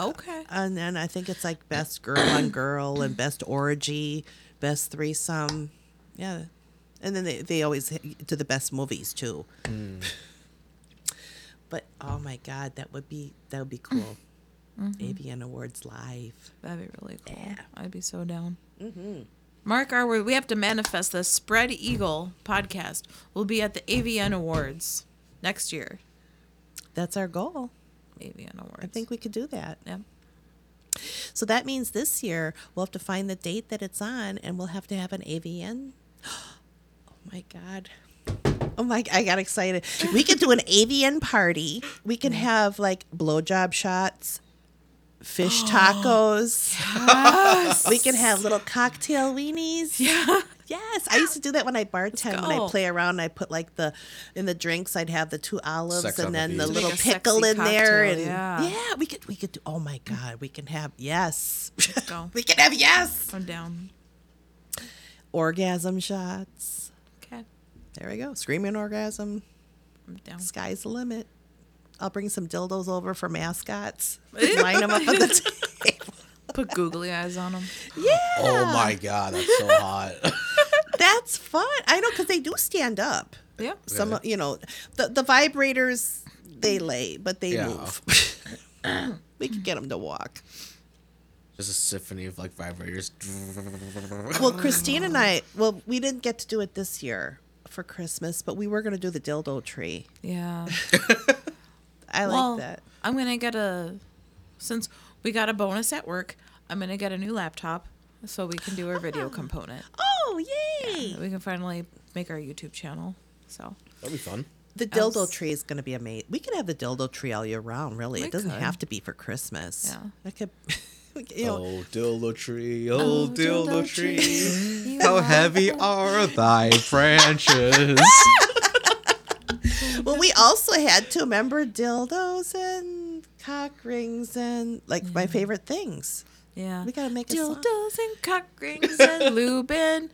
Okay. and then I think it's like best girl on girl and best orgy, best threesome. Yeah, and then they, they always hit- do the best movies too. But oh my god, that would be that would be cool. Mm-hmm. AVN Awards live. That'd be really cool. Yeah. I'd be so down. Mm-hmm. Mark our word. We have to manifest this. Spread Eagle podcast We'll be at the AVN Awards next year. That's our goal. AVN Awards. I think we could do that. Yeah. So that means this year we'll have to find the date that it's on, and we'll have to have an AVN. Oh my god. Oh my! I got excited. We could do an AVN party. We can have like blowjob shots, fish tacos. yes. We can have little cocktail weenies. Yeah. Yes, I used to do that when I bartend. When I play around, I put like the in the drinks. I'd have the two olives Sex and then the beach. little Make a sexy pickle in there, and yeah. yeah. we could we could do. Oh my god, we can have yes. go. we can have yes. I'm down. Orgasm shots. Okay. There we go. Screaming orgasm. I'm down. Sky's the limit. I'll bring some dildos over for mascots. Line them up on the table. Put googly eyes on them. Yeah. Oh my god, that's so hot. That's fun. I know because they do stand up. Yeah. Some, Okay. you know, the the vibrators they lay, but they Yeah. move. we could get them to walk. Just a symphony of like vibrators. Well, Christine and I, well, we didn't get to do it this year for Christmas, but we were going to do the dildo tree. Yeah. I well, like that. I'm gonna get a since we got a bonus at work. I'm gonna get a new laptop so we can do our video ah. component. Oh, yay! We can finally make our YouTube channel. So That'd be fun. The else- dildo tree is going to be amazing. We could have the dildo tree all year round, really. We it doesn't could. have to be for Christmas. Yeah. It could, you know, oh, dildo tree, oh, Oh, dildo, dildo tree. tree, How heavy are thy branches? well, we also had to remember dildos and cock rings and like my favorite things. yeah, We gotta make dildos and cock rings and lube and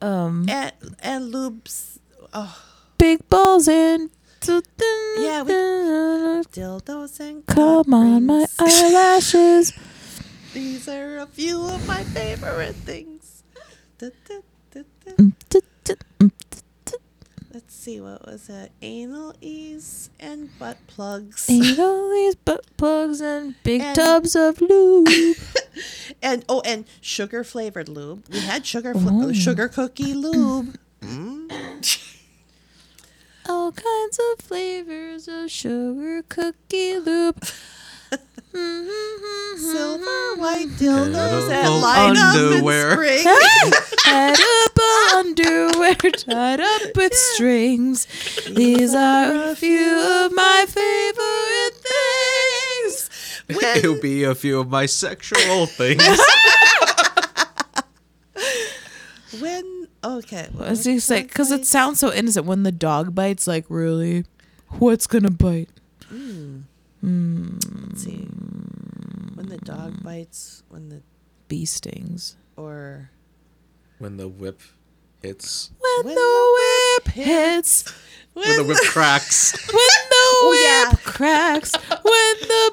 um And, and lubes. Oh, big balls and Yeah, we- dildos and cock come on my eyelashes. These are a few of my favorite things. Da, da, da, da. Let's see, what was it? Anal ease and butt plugs. Ain't all these butt plugs and big And- tubs of lube. And oh, and sugar flavored lube. We had sugar fl- Oh. sugar cookie lube. Mm. all kinds of flavors of sugar cookie lube. Silver white dildos that Edible line underwear. up in spring. Edible underwear tied up with strings. These are a few of my favorite things. It'll be a few of my sexual things. when okay, what As was you say, because it sounds so innocent when the dog bites. Like, really, what's gonna bite? Mm. Let's see. When the dog bites, when the Bee stings. or when the whip hits. When, When the whip hits. When the whip cracks. When the oh, yeah. whip cracks. When the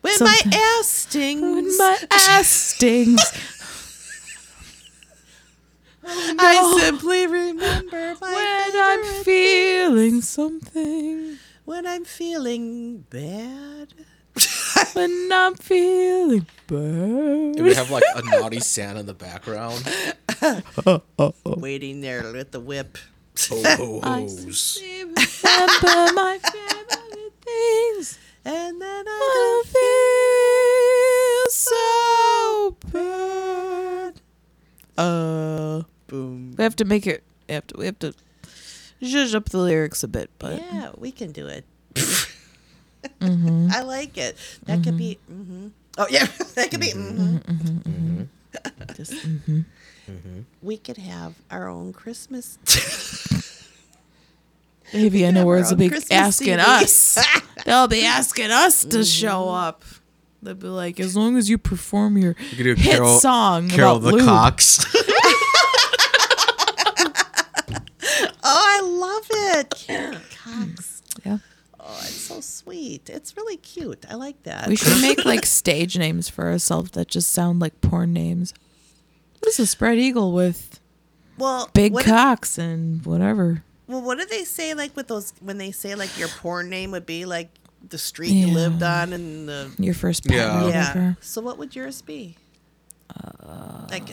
when Something- my ass stings. when my ass stings. I oh, simply remember my when I'm favorite feeling something. When I'm feeling bad. When I'm feeling And bad. we have like a naughty Santa in the background. Waiting there with the whip. Ho ho I ho's. remember my favorite things. And then I I feel so bad. uh boom. We have to make it. We have to. We have to zhuzh up the lyrics a bit, but Yeah, we can do it. Mm-hmm. I like it. That could be. hmm Oh yeah, that could be. hmm just mm-hmm. We could have our own Christmas. maybe I know have where our it's own be Christmas asking CD. us. They'll be asking us to show up. They'll be like, as long as you perform your You could do hit Carol, song Carol about the lube. Cox. Love it. Karen Cox. Yeah. Oh, it's so sweet. It's really cute. I like that. We should make like stage names for ourselves that just sound like porn names. This is Spread Eagle with well, big what, cocks and whatever. well, what do they say like with those when they say like your porn name would be like the street you lived on and the Your first pet Yeah. yeah. So what would yours be? Like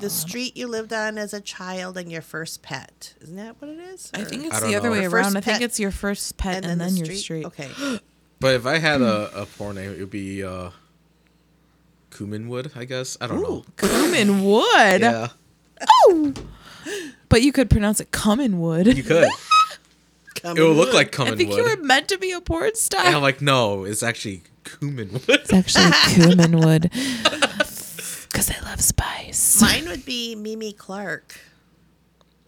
the street you lived on as a child and your first pet. Isn't that what it is? I think it's don't the other know. way around. I think it's your first pet and, then, the your street. Okay. but if I had a, a porn name, it would be uh, cumin wood. I guess I don't know. Cumin wood. Yeah, Oh. But you could pronounce it cumin wood. you could. Come It would look like like I think you were meant to be a porn star. and I'm like, no, it's actually cumin wood. It's actually cumin wood. Because I love spice. Mine would be Mimi Clark.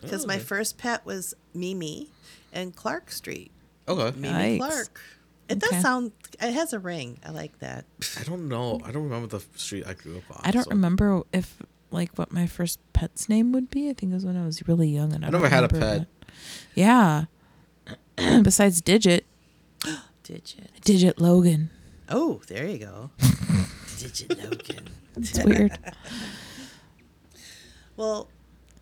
Because my first pet was Mimi and Clark Street. Okay. Mimi Yikes. Clark. It Okay. does sound, it has a ring. I like that. I don't know. I don't remember the street I grew up on. I don't so- remember if like what my first pet's name would be. I think it was when I was really young and I, I don't never had a remember pet. what- Yeah. Besides Digit, Digit. Digit Logan. Oh, there you go. Digit Logan. It's weird. Well,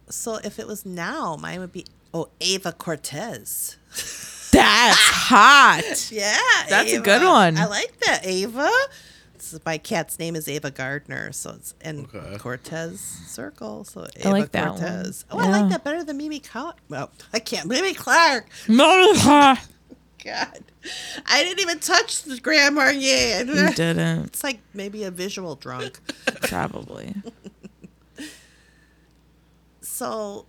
so if it was now, mine would be, oh, Ava Cortez. That's hot. Yeah. That's a good one. I like that, Ava. This is- my cat's name is Ava Gardner, so it's and Okay. Cortez Circle. So Ava like that one. Cortez. Oh, I like that better than Mimi Clark. Well, oh, I can't. Mimi Clark. you God, I didn't even touch the Grand Marnier. didn't. It's like maybe a visual drunk. Probably. So,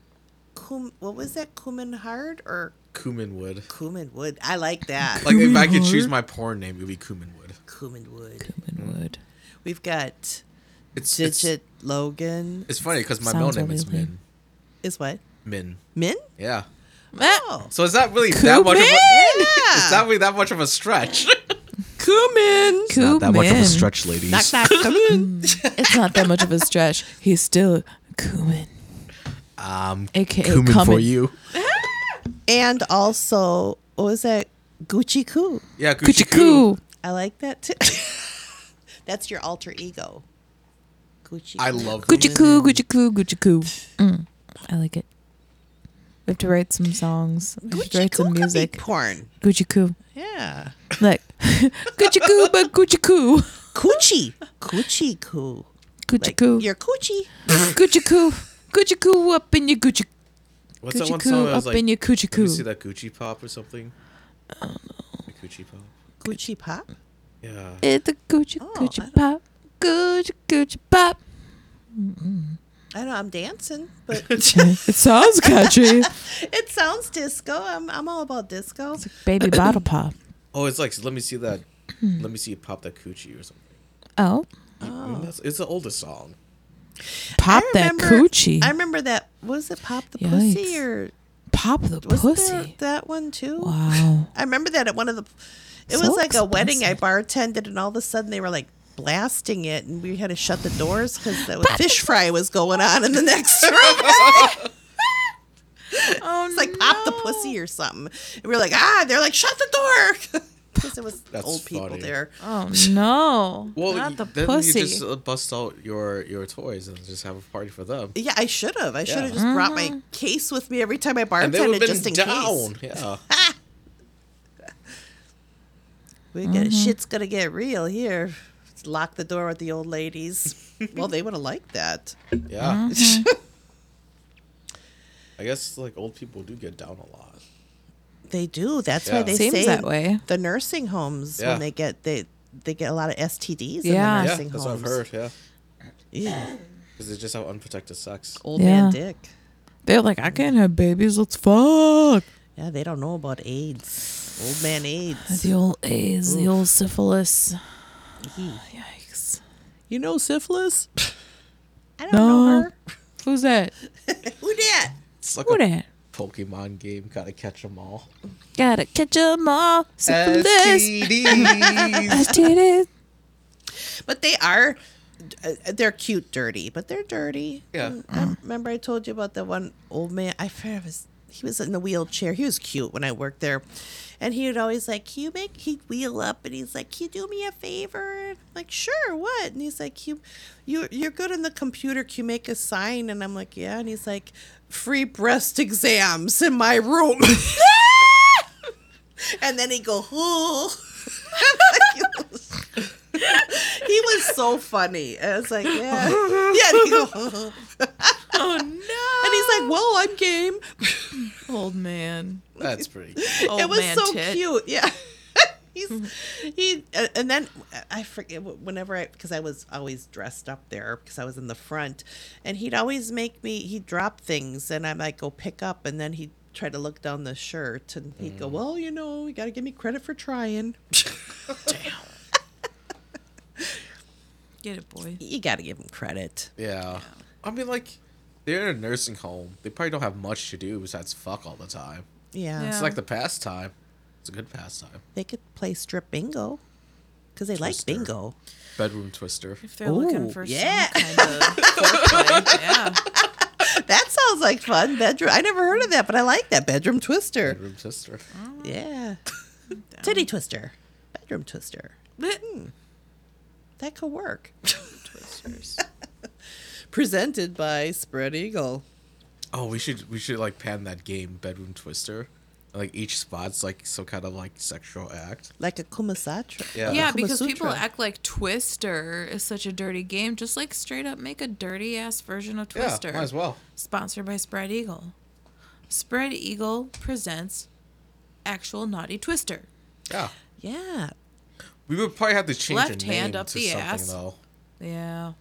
cum, what was that? Cumin hard or cumin wood. cumin wood? I like that. Like if I could choose my porn name, it would be cumin wood. cumin wood. Cumin wood. We've got It's it's, Digit Logan. it's funny because my middle name is Min. Is what? Min. Min? Yeah. Oh. So is that really that much of a, Cumin? is that really that much of a stretch? Cumin. Cumin. ladies. Knock, knock, come in. It's not that much of a stretch. He's still cumin. Um, AKA cumin for you. and also, what was that? Gucci Coo. Yeah, Coochie Gucci Coo. coo. I like that too. That's your alter ego. Gucci. I Coo. love Gucci coo, Gucci coo, Gucci coo. Mm, I like it. We have to write some songs. We have to write some could be music. porn. Gucci coo. Yeah. Like Gucci coo, but Gucci coo. Coochie. Coochie Coo. Gucci Like coo. your coochie. Gucci coo. Gucci coo up in your Gucci. What's that one song that up like? in your Gucci Did you see that Gucci pop or something? I don't know. Gucci pop. Gucci Pop. Yeah. It's a Gucci Oh, Gucci pop. Gucci Gucci pop. I know I'm dancing, but it sounds catchy. it sounds disco. I'm I'm all about disco. Baby bottle pop. Oh, it's like let me see that. Let me see you pop that coochie or something. Oh, I mean, oh. that's, it's the oldest song. pop I that coochie. I remember that. Was it Pop the Pussy or pop the was pussy. that one too? Wow. I remember that at one of the. It So was like a wedding I bartended, and all of a sudden they were like blasting it, and we had to shut the doors because the fish fry was going on in the next room. Oh, It's like pop the pussy or something. And we were like, ah, they're like, shut the door. Because there was That's old people there. Oh no! Well, not y- the then pussy. you just uh, bust out your your toys and just have a party for them. Yeah, I should have. I should have Yeah. just brought my Mm-hmm. case with me every time I And they would bartended just been in down. case. Yeah. We get Mm-hmm. shit's gonna get real here. Let's lock the door with the old ladies. well, they would have liked that. Yeah. Mm-hmm. I guess like old people do get down a lot. They do. That's Yeah. why they Seems say that way. the nursing homes Yeah. when they get they they get a lot of STDs Yeah. in the Yeah, nursing that's homes. what I've heard. Yeah, Yeah. because they just have unprotected sex. Old Yeah. man dick. They're like, I can't have babies. Let's fuck. Yeah, they don't know about AIDS. Old man AIDS. The old AIDS, the old syphilis. Yee. Yikes! You know syphilis? I don't No. know her. Who's that? Who that? It's like Who a that? Pokemon game. Gotta catch them all. Gotta catch 'em all. Syphilis. STDs. STDs. But they are, uh, they're cute, dirty, but they're dirty. Yeah. And I remember I told you about the one old man. I forget his. He was in the wheelchair. He was cute when I worked there, and he would always like, "Can you make?" He'd wheel up, and he's like, "Can you do me a favor?" I'm like, "Sure, what?" And he's like, "You, you, you're good in the computer. Can you make a sign?" And I'm like, "Yeah." And he's like, "Free breast exams in my room." and then he go, "Oh." he was so funny. I was like, yeah. Yeah. And, he go, Oh and he's like, well, I'm game. Old man. That's pretty. Old it was so tit. cute. Yeah. he's He's, he uh, and then I forget whenever I because I was always dressed up there because I was in the front, and he'd always make me he'd drop things and I might go pick up and then he'd try to look down the shirt and he'd Mm. go, well, you know, you got to give me credit for trying. Damn. Get it, boy. you got to give him credit. Yeah. I mean, like, they're in a nursing home. They probably don't have much to do besides fuck all the time. Yeah, Yeah. It's like the pastime. It's a good pastime. they could play strip bingo because they like bingo. Bedroom twister. If they're looking for yeah. some kind of foreplay, yeah. That sounds like fun. Bedroom. I never heard of that, but I like that bedroom twister. Bedroom twister. Mm-hmm. Yeah, titty twister, bedroom twister. Hmm. That could work. Twisters. Presented by Spread Eagle. Oh, we should we should like pan that game, bedroom twister. Like each spot's like some kind of like sexual act. Like a Kama Sutra. Yeah. Yeah, Kama because people act like Twister is such a dirty game. Just like straight up make a dirty ass version of Twister. Yeah, might as well. Sponsored by Spread Eagle. Spread Eagle presents actual naughty Twister. Yeah. Yeah. We would probably have to change Left the hand up to the something ass. though. Yeah,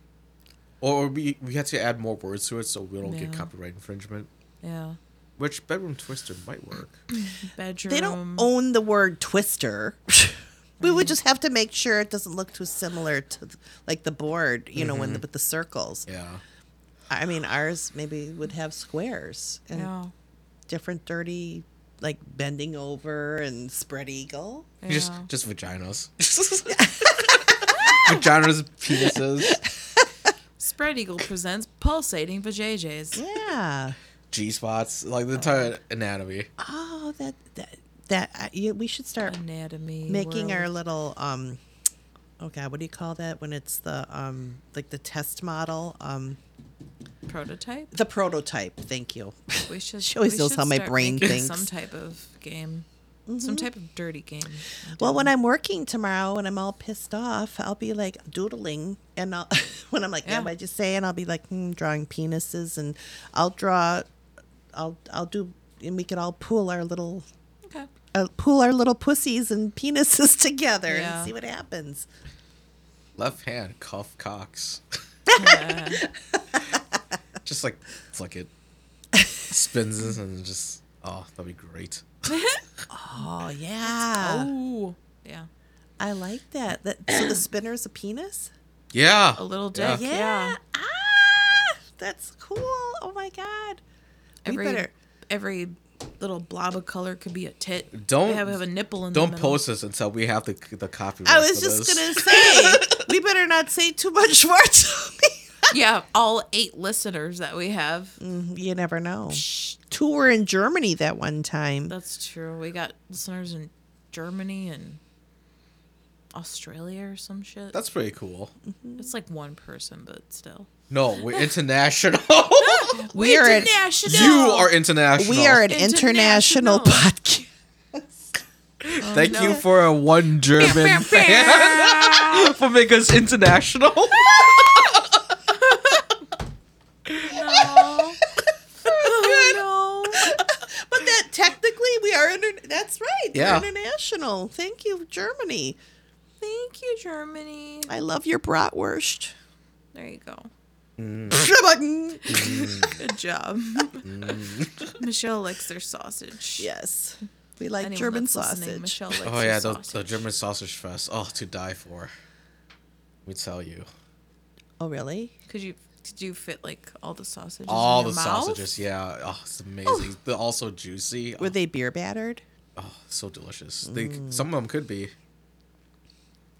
Or we we had to add more words to it so we don't get copyright infringement. yeah. Which bedroom twister might work. Bedroom. They don't own the word twister. we would just have to make sure it doesn't look too similar to like the board, you know, when the, mm-hmm. with the circles. Yeah. I mean, ours maybe would have squares and Yeah. different dirty, like bending over and spread eagle. Just yeah. just vaginas. vaginas, penises, Spread Eagle presents pulsating vajayjays. Yeah. G spots, like the entire anatomy. Oh, that that that uh, yeah, we should start Anatomy. making our little um. Oh God, what do you call that when it's the um like the test model um prototype. the prototype? Thank you. We should. She always we knows should how my start brain making thinks. Some type of game. Some type of dirty game. Well, when I'm working tomorrow and I'm all pissed off, I'll be like doodling, and I'll, when I'm like, yeah. Yeah. what I just say, and I'll be like hmm, drawing penises, and I'll draw, I'll I'll do, and we could all pool our little, Okay. uh, pool our little pussies and penises together Yeah. and see what happens. Left hand, cuff cocks. Yeah. Just like flick it. Spins and just oh, that'd be great. Oh yeah, oh. Yeah. I like that. That so the spinner's a penis. Yeah. A little dick. Yeah. Yeah. Ah, that's cool. Oh my god. We Every better- every little blob of color could be a tit. Don't- We have, have a nipple in the Don't middle. post this until we have the the copyright. I was for just this. gonna say we better not say too much words. Yeah, all eight listeners that we have. Mm, you never know. Two were in Germany that one time. That's true. We got listeners in Germany and Australia or some shit. That's pretty cool. Mm-hmm. it's like one person, but still. No, we're international. We are an, International. you are international. we are an international, International. podcast. Thank oh, you for a one German fan for making us international. Oh, no. But that technically we are inter- that's right. we're Yeah. international. Thank you, Germany. Thank you, Germany. I love your bratwurst. There you go. I'm mm, Good job. Michelle likes their sausage. yes, we like Anyone German sausage. Michelle likes Oh yeah, the, sausage. the German sausage fest. Oh, to die for. Let me tell you, Oh, really? Could you did you fit like all the sausages? all in the mouth? sausages. Yeah, oh, it's amazing. They're also juicy. Were Oh, they beer battered? oh, so delicious. They Mm. some of them could be.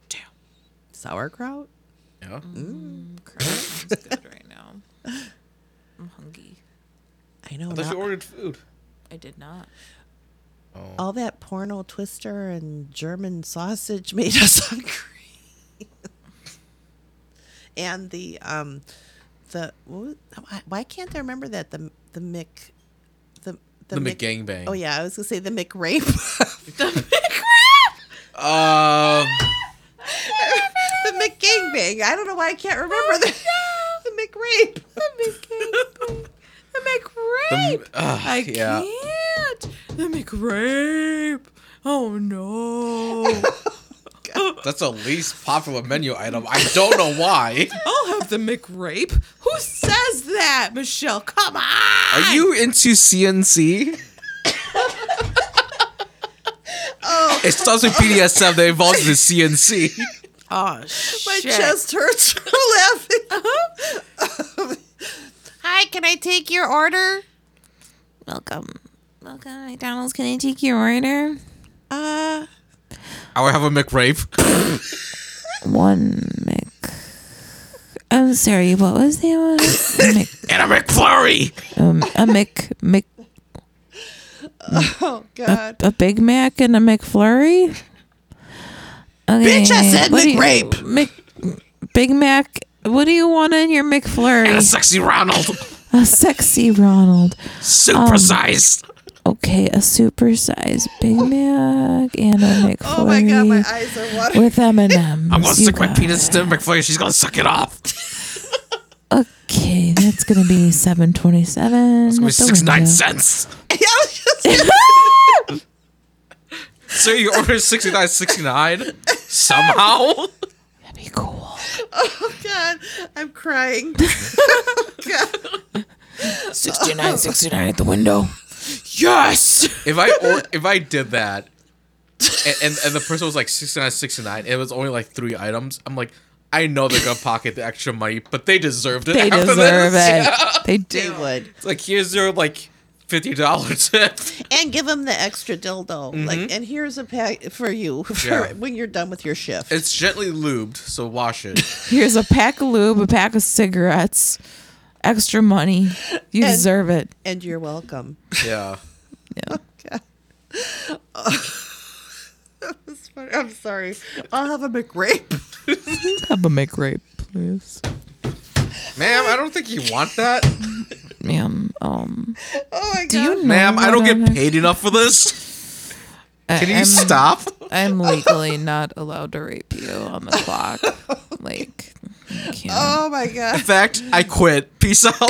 Damn. Sauerkraut? Yeah. Mm, crap, good right now. I'm hungry. I know. I thought not- you ordered food. I did not. Oh, all that porno twister and German sausage made us hungry. and the um the what, why- why can't I remember that the the Mick the the Mick- McGangbang. Oh yeah, I was gonna say the McRape. The McRape. Um. the McGangbang. I don't know why I can't remember the the McRape. The McRape. the- uh, I yeah. can't. The McRape. Oh no. That's the least popular menu item. I don't know why. I'll have the McRape. Who says that, Michelle? Come on. Are you into CNC? Oh, It starts with BDSM that involves the CNC. Oh shit. my chest hurts from laughing. Hi, can I take your order? Welcome, welcome, McDonald's. Can I take your order? Uh, I would have a McRape. One Mc. I'm sorry. What was the one? A Mc, And a McFlurry. um, a Mc, Mc, oh God. a Big Mac and a McFlurry. Okay, Bitch, I said what do you- McRape. Mc, Big Mac. What do you want in your And a sexy Ronald. A sexy Ronald. Super Supersized. Okay, a supersized Big Mac and a McFlurry Oh my God, my eyes are watering. with M and M's. I'm gonna stick my penis to McFlurry. She's gonna suck it off. Okay, that's gonna be seven twenty-seven. It's gonna be six nine cents. Yeah, I was So you order sixty nine sixty nine somehow. That'd be cool. oh God, I'm crying. Oh, God. Sixty-nine, sixty-nine at the window. Yes. If I or if I did that, and, and and the person was like sixty nine sixty nine, it was only like three items. I'm like, I know they're gonna pocket the extra money, but they deserved it. They after deserve this. it. They They do. would. It's like here's your like fifty dollar tip. And give them the extra dildo. Mm-hmm. Like, and here's a pack for you for Yeah. when you're done with your shift. It's gently lubed, so wash it. Here's a pack of lube, a pack of cigarettes, extra money. You And- deserve it. and you're welcome. Yeah. Yeah. God. That's funny. I'm sorry. I'll have a McRape. Have a McRape, please. Ma'am, I don't think you want that. Ma'am, um, Oh my God. do you know Ma'am, I don't get I'm- paid enough for this. I- Can you I'm- stop? I'm legally not allowed to rape you on the clock. Like, I can't. Oh my God. In fact, I quit. Peace out.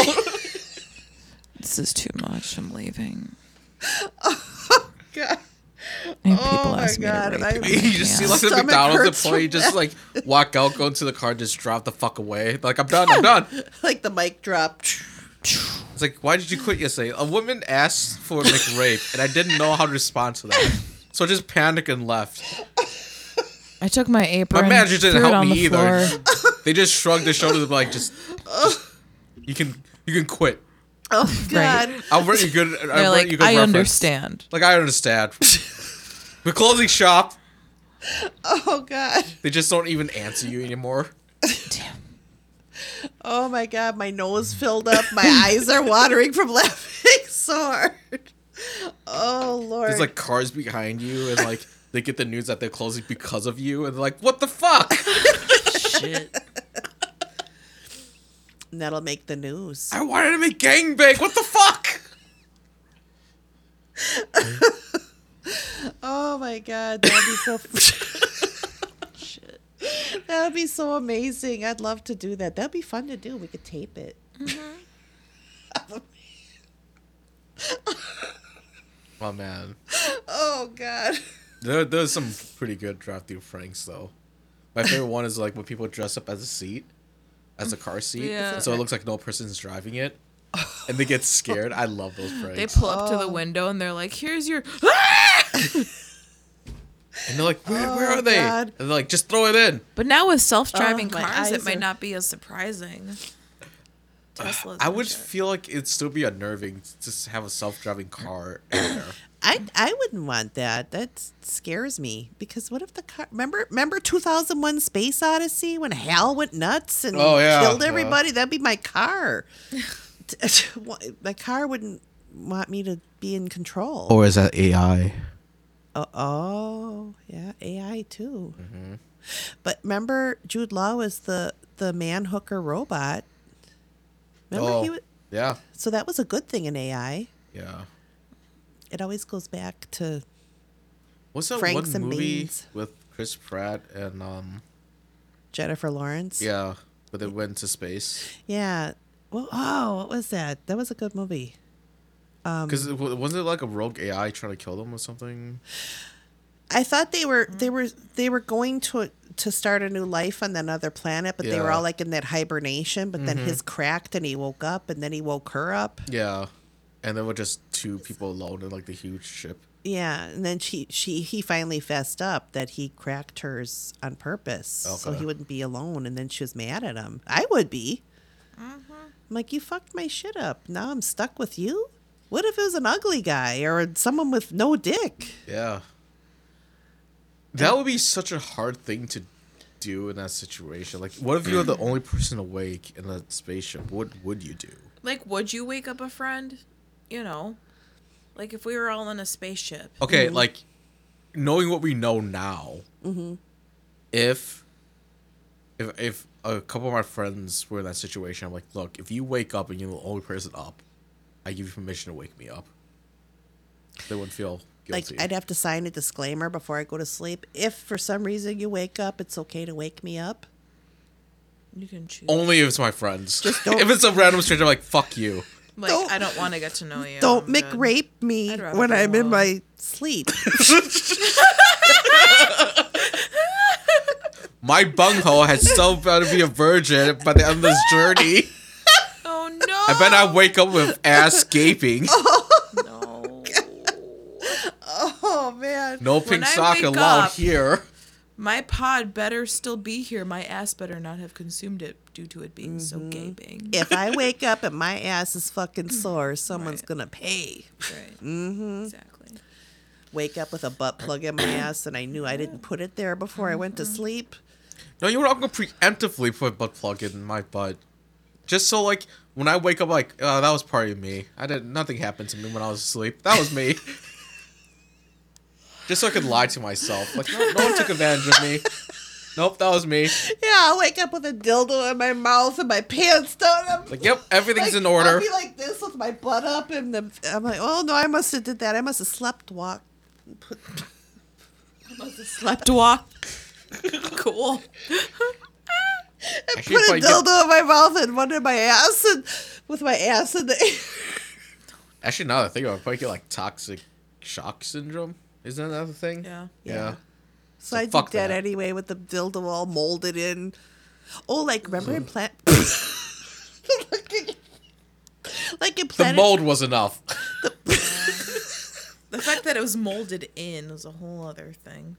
This is too much. I'm leaving. God. I have Oh my ask me God, to I- rape you just see like the Stomach McDonald's hurts employee from just like walk out, go into the car, just drive the fuck away. Like I'm done. I'm done. Like the mic dropped. It's like, why did you quit yesterday? A woman asked for a McRape, and I didn't know how to respond to that. So I just panicked and left. I took my apron. My manager didn't help on me the either. floor. They just shrugged their shoulders and like, just, you can, you can quit. Oh God. I'll write you good. I'll They're write like, you good I reference." understand. Like I understand. We're closing shop. Oh God. They just don't even answer you anymore. Damn. Oh my God. My nose filled up. My eyes are watering from laughing so hard. Oh Lord. There's like cars behind you, and like they get the news that they're closing because of you, and they're like, "What the fuck?" Shit. And that'll make the news. I wanted to make gangbang. What the fuck? Oh my God. That'd be so. Shit. That'd be so amazing. I'd love to do that. That'd be fun to do. We could tape it. Mm-hmm. Oh man, Oh God. There, there's some pretty good drive-through pranks though. My favorite one is like when people dress up as a seat, as a car seat, Yeah. so it looks like no person's driving it, and they get scared. I love those pranks. They pull up to the Oh. window and they're like, "Here's your." Ah! and they're like, "Where, where Oh, are they?" God. And they're like, "Just throw it in." But now with self-driving Oh, my cars, it might are- not be as surprising. Tesla's I would legit. feel like it'd still be unnerving to just have a self-driving car in there. I I wouldn't want that. That scares me because what if the car? Remember remember 2001 Space Odyssey when Hal went nuts and Oh, yeah. killed Yeah. everybody? That'd be my car. my car wouldn't want me to be in control. Or is that AI? Oh, oh, yeah, AI too. Mm-hmm. But remember, Jude Law was the the man hooker robot. Remember oh, he was, yeah, so that was a good thing in AI. yeah. It always goes back to What's that Franks one and movie beans. with Chris Pratt and um? Jennifer Lawrence. Yeah, but they went to space Yeah. Well, oh, what was that? That was a good movie. Um, because it, wasn't it like a rogue AI trying to kill them or something? I thought they were they were they were going to to start a new life on another planet, but they were all like in that hibernation. But then Mm-hmm. his cracked and he woke up, and then he woke her up. Yeah. And then we're just two people alone in like the huge ship. Yeah, and then she she he finally fessed up that he cracked hers on purpose, so he wouldn't be alone. And then she was mad at him. I would be. Mm-hmm. I'm like, you fucked my shit up. Now I'm stuck with you. What if it was an ugly guy or someone with no dick? Yeah. That would be such a hard thing to do in that situation. Like, what if you were the only person awake in a spaceship? What would you do? Like, would you wake up a friend? You know, like if we were all in a spaceship. Okay, like knowing what we know now, mm-hmm. if if if a couple of my friends were in that situation, I'm like, look, if you wake up and you're the only person up, I give you permission to wake me up. They wouldn't feel guilty. Like I'd have to sign a disclaimer before I go to sleep. If for some reason you wake up, it's okay to wake me up. You can choose. Only if it's my friends. don't- if it's a random stranger, I'm like, fuck you. Like, don't- I don't want to get to know you. Don't I'm make rape me when I'm in my sleep. My bunghole has so about to be a virgin by the end of this journey. Oh no! I bet I wake up with ass gaping. Oh, no. oh man. No pink I sock wake allowed up- here. My pod better still be here. My ass better not have consumed it due to it being so Mm-hmm. gaping. If I wake up and my ass is fucking sore, someone's Right. gonna pay. Right. Mm-hmm. Exactly. Wake up with a butt plug in my ass and I knew I didn't put it there before I went to sleep. No, you know what? I'm gonna preemptively put a butt plug in my butt, just so like when I wake up, like oh, that was part of me. I didn't. Nothing happened to me when I was asleep. That was me. just so I could lie to myself. Like no, no one took advantage of me. Nope, that was me. Yeah, I'll wake up with a dildo in my mouth and my pants down. I'm Like yep, everything's like, in order. I'll be like this with my butt up, and the, I'm like, oh no, I must have did that. I must have slept walk. Put, I must have Slept walk. cool. Actually, put a probably get- dildo in my mouth and one in my ass, and with my ass in the air. Actually, now that I think about it, I probably get like toxic shock syndrome. Isn't that the thing? Yeah. Yeah. So I did fuck that, that. anyway with the dildo all molded in. Oh, like remember in plant. like in The mold was enough. The fact that it was molded in was a whole other thing.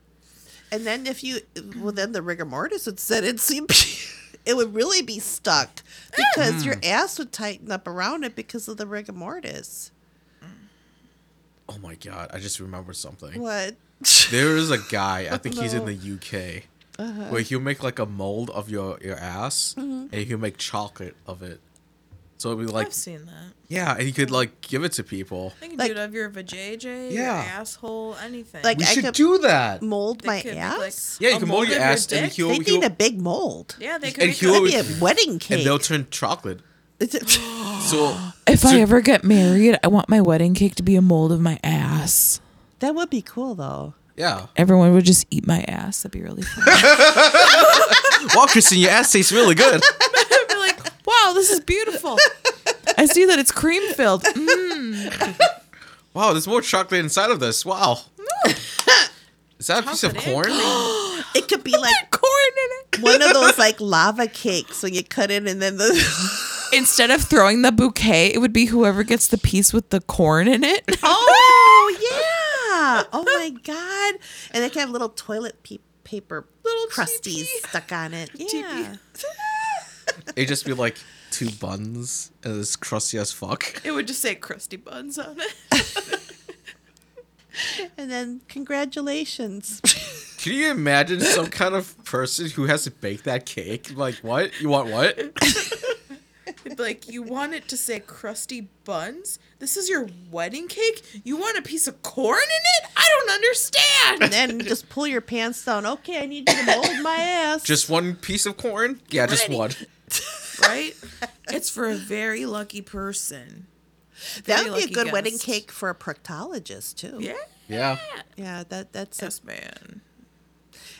And then if you, well, then the rigor mortis would set in, so it would really be stuck because mm. your ass would tighten up around it because of the rigor mortis. Oh my god! I just remembered something. What? There is a guy, I think he's in the UK, Uh-huh. where he'll make like a mold of your your ass, Mm-hmm. and he'll make chocolate of it. So it'd be like, I've seen that. yeah, and he could like give it to people. I can Like- do it of your vajayjay, Yeah. your asshole, anything. Like- We I should could- do that. Mold They my could make, like, ass? Yeah, you a can mold mold your of your ass, and he'll, they he'll need a big mold. yeah, they could and make he'll- be a wedding cake. and they'll turn chocolate. Is it- So If I ever get married, I want my wedding cake to be a mold of my ass. that would be cool, though. yeah. Everyone would just eat my ass. That'd be really fun. Wow, Kristen, your ass tastes really good. I'd be like, wow, this is beautiful. I see that it's cream filled. Mm. Wow, there's more chocolate inside of this. Wow. Is that a piece of corn? It could be like Corn in it. one of those like lava cakes when you cut it and then the. Instead of throwing the bouquet, it would be whoever gets the piece with the corn in it. Oh yeah! Oh my god! And they can have little toilet pe- paper Little crusties TP. stuck on it. Yeah. It'd just be like two buns and it's crusty as fuck. It would just say crusty buns on it. And then congratulations. Can you imagine some kind of person who has to bake that cake? Like, what? You want what? It'd be like, you want it to say crusty buns? This is your wedding cake? You want a piece of corn in it? I don't understand. and then just pull your pants down. Okay, I need you to mold my ass. Just one piece of corn? Yeah, just one. right? It's for a very lucky person. that would be a lucky good wedding cake for a proctologist too. Yeah. Yeah. Yeah, that that's Yes, it. man.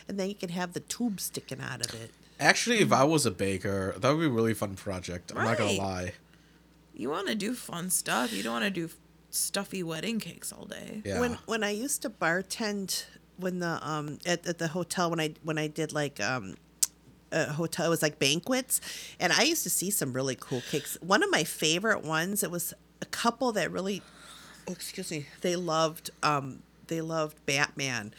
And then you can have the tube sticking out of it. Actually, if I was a baker, that would be a really fun project. I'm not gonna lie. You want to do fun stuff. You don't want to do stuffy wedding cakes all day. Yeah. When when I used to bartend when the um at, at the hotel when I when I did like um a hotel it was like banquets and I used to see some really cool cakes. One of my favorite ones it was a couple that really oh, excuse me they loved um they loved Batman.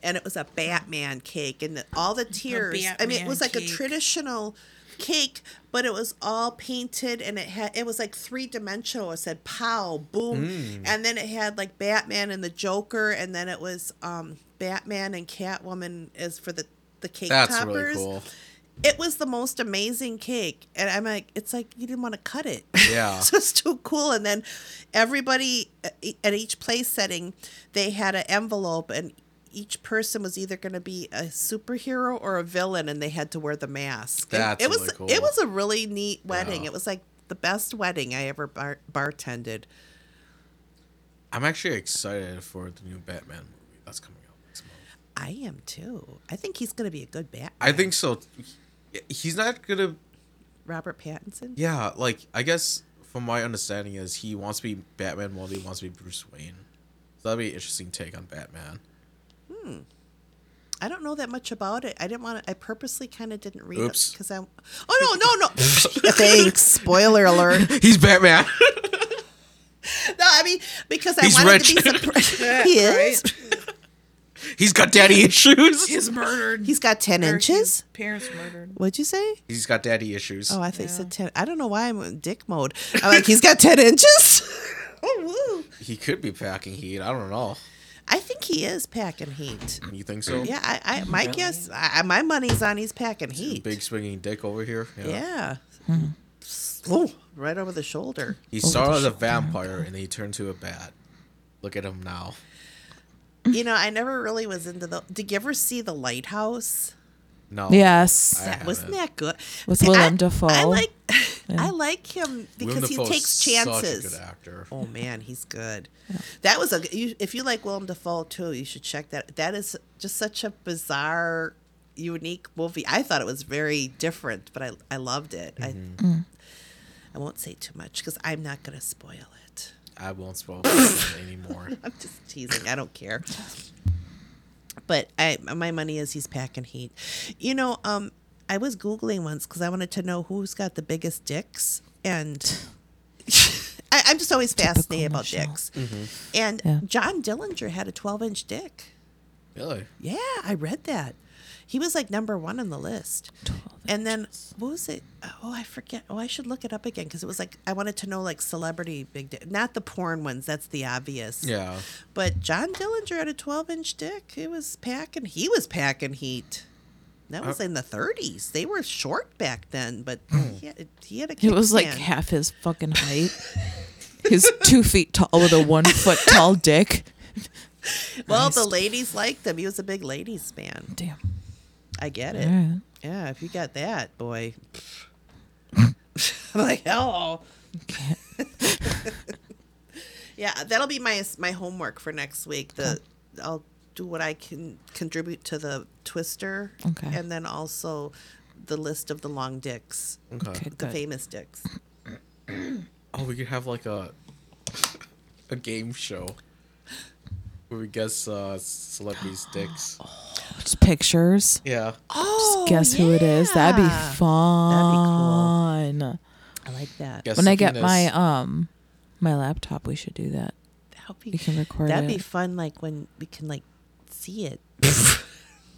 And it was a Batman cake and the, all the tiers I mean it was like Batman a traditional cake but it was all painted and it had it was like three dimensional it said pow boom. Mm. and then it had like batman and the joker and then it was um batman and catwoman as for the the cake That's toppers. really cool. It was the most amazing cake and i'm like it's like you didn't want to cut it Yeah. so it's too cool and then everybody at each place setting they had an envelope and each person was either going to be a superhero or a villain and they had to wear the mask And That's it was really cool. it was a really neat wedding Yeah. it was like the best wedding i ever bar- bartended I'm actually excited for the new Batman movie that's coming out next month. i am too i think he's going to be a good batman I think so. He's not gonna. robert pattinson Yeah, like I guess from my understanding is he wants to be Batman more than he wants to be Bruce Wayne. So that'd be an interesting take on Batman. Hmm. I don't know that much about it. I didn't want to. I purposely kind of didn't read Oops. it because I'm. Oh no, no, no! Thanks. Spoiler alert. He's Batman. No, I mean because I He's wanted rich. to be surprised. he is. He's got daddy issues. He's murdered. He's got ten Or inches. his Parents murdered. What'd you say? He's got daddy issues. Oh, I thought you said ten. I don't know why I'm in dick mode. I'm like, he's got ten inches. oh, woo. He could be packing heat. I don't know. I think he is packing heat. You think so? Yeah, I, I my guess, I, my money's on he's packing heat. Big swinging dick over here. Yeah. Oh, right over the shoulder. He started as a vampire and he turned to a bat. Look at him now. You know, I never really was into the. Did you ever see the lighthouse? No. Yes. That wasn't that good? With See, Willem I, Dafoe. I like, I like him Willem because he Dafoe's takes chances. Such a good actor. Oh man, he's good. That was a. You, if you like Willem Dafoe too, you should check that. That is just such a bizarre, unique movie. I thought it was very different, but I I loved it. I mm-hmm. mm. I won't say too much because I'm not gonna spoil it. I won't spoil it anymore. I'm just teasing. I don't care. But I my money is he's packing heat. You know, um, I was googling once because I wanted to know who's got the biggest dicks, and I, I'm just always fascinated about Michelle. dicks. And Yeah. John Dillinger had a 12 inch dick. Really? Yeah, I read that. He was like number one on the list. And then what was it? Oh, I forget. Oh, I should look it up again because it was like I wanted to know like celebrity big dick, not the porn ones. That's the obvious. Yeah. But John Dillinger had a 12 inch dick. It was packing. He was packing heat. That was Uh, in the 30s. They were short back then, but he had, he had a. It was like half his fucking height. His two feet tall with a one foot tall dick. Well, the ladies liked him. He was a big ladies man. Damn. I get it. Alright. Yeah, if you got that, boy. I'm like, hello. yeah, that'll be my my homework for next week. The I'll do what I can contribute to the twister, Okay. and then also the list of the long dicks, Okay. Okay, the good. famous dicks. Oh, we could have like a a game show where we guess uh, celebrities' dicks. Just pictures. Yeah. Oh, Guess who it is. That'd be fun. That'd be fun. I like that. Guess When I get penis. my um my laptop, we should do that. That'll be We can record That'd it. be fun. Like when we can like see it,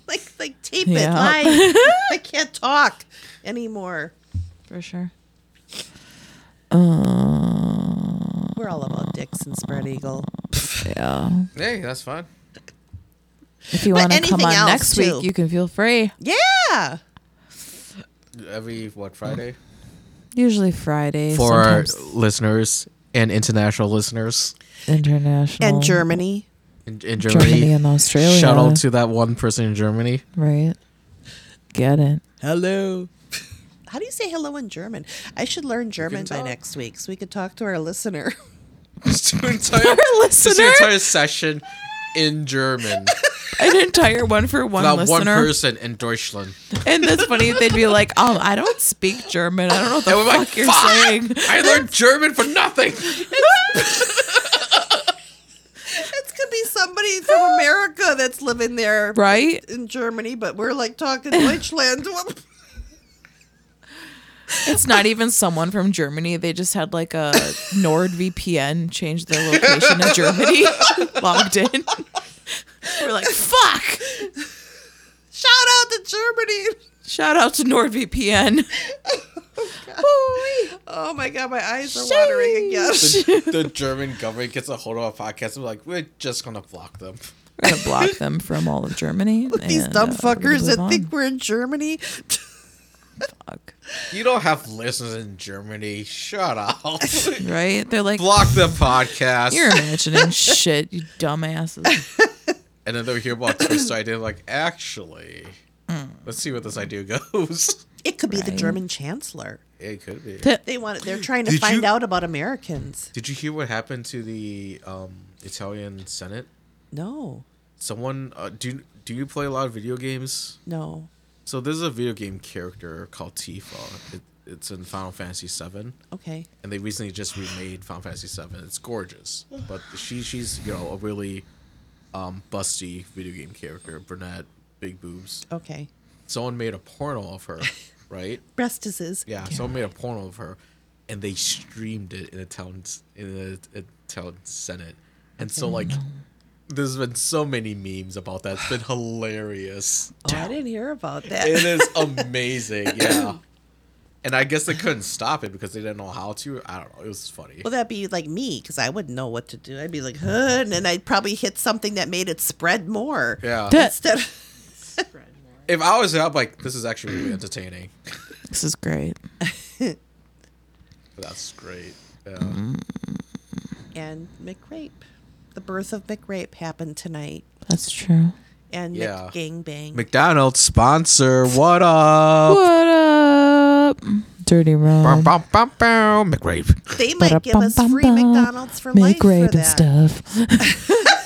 like like tape Yeah. it live. I can't talk anymore. For sure. Uh, We're all about dicks and spread eagle. yeah. Hey, that's fine. If you want to come on next too. week, you can feel free. Yeah. Every what Friday Usually Friday. for our listeners and international listeners international And Germany. in, in Germany, Germany. and Australia. Shout out to that one person in Germany. right. Get it. Hello. How do you say hello in German? I should learn German by next week so we could talk to our listener. Just an entire, Our just an entire session in German. An entire one for one Not listener. one person in Deutschland. And that's funny. They'd be like, "Um, I don't speak German. I don't know what the fuck like, you're "Fuck! saying." I learned German for nothing. It's gonna be somebody from America that's living there Right? in Germany, but we're like talking Deutschland. It's not even someone from Germany. They just had like a NordVPN change their location to Germany, logged in. We're like, fuck! Shout out to Germany. Shout out to NordVPN. Oh my god, my eyes are watering again. The, the German government gets a hold of our podcast and we're like, we're just gonna block them. We're gonna block them from all of Germany. These and, dumb uh, fuckers that on. think we're in Germany. Fuck. You don't have listeners in Germany. Shut up. Right? They're like, block the podcast. you're imagining shit, you dumbasses. And then they'll hear about Twist idea like, actually, let's see where this idea goes. It could be the German chancellor. It could be. They want. They're trying to Did find you- out about Americans. Did you hear what happened to the um, Italian Senate? No, Someone, uh, do do you play a lot of video games? no. So there's a video game character called Tifa. It, it's in Final Fantasy VII, Okay. and they recently just remade Final Fantasy VII. It's gorgeous, but she she's you know a really um, busty video game character, brunette, big boobs. Okay. Someone made a porno of her, right? Breast disease. Yeah, someone made a porno of her, and they streamed it in a town in a, a town senate, and so like. There's been so many memes about that. It's been hilarious. Oh, I didn't hear about that. It is amazing, yeah. And I guess they couldn't stop it because they didn't know how to. I don't know. It was funny. Well, that'd be like me because I wouldn't know what to do. I'd be like, huh, and then I'd probably hit something that made it spread more. Yeah. That- Instead of, If I was there, I'm like, this is actually really entertaining. This is great. That's great. Yeah. and McRape. The birth of McRape happened tonight. That's true. And Yeah. McGangbang. McDonald's sponsor. What up? What up? Dirty Bum, Ron. bum, bum, bum. McRape. they might give us free. McDonald's for life Make for rape and stuff.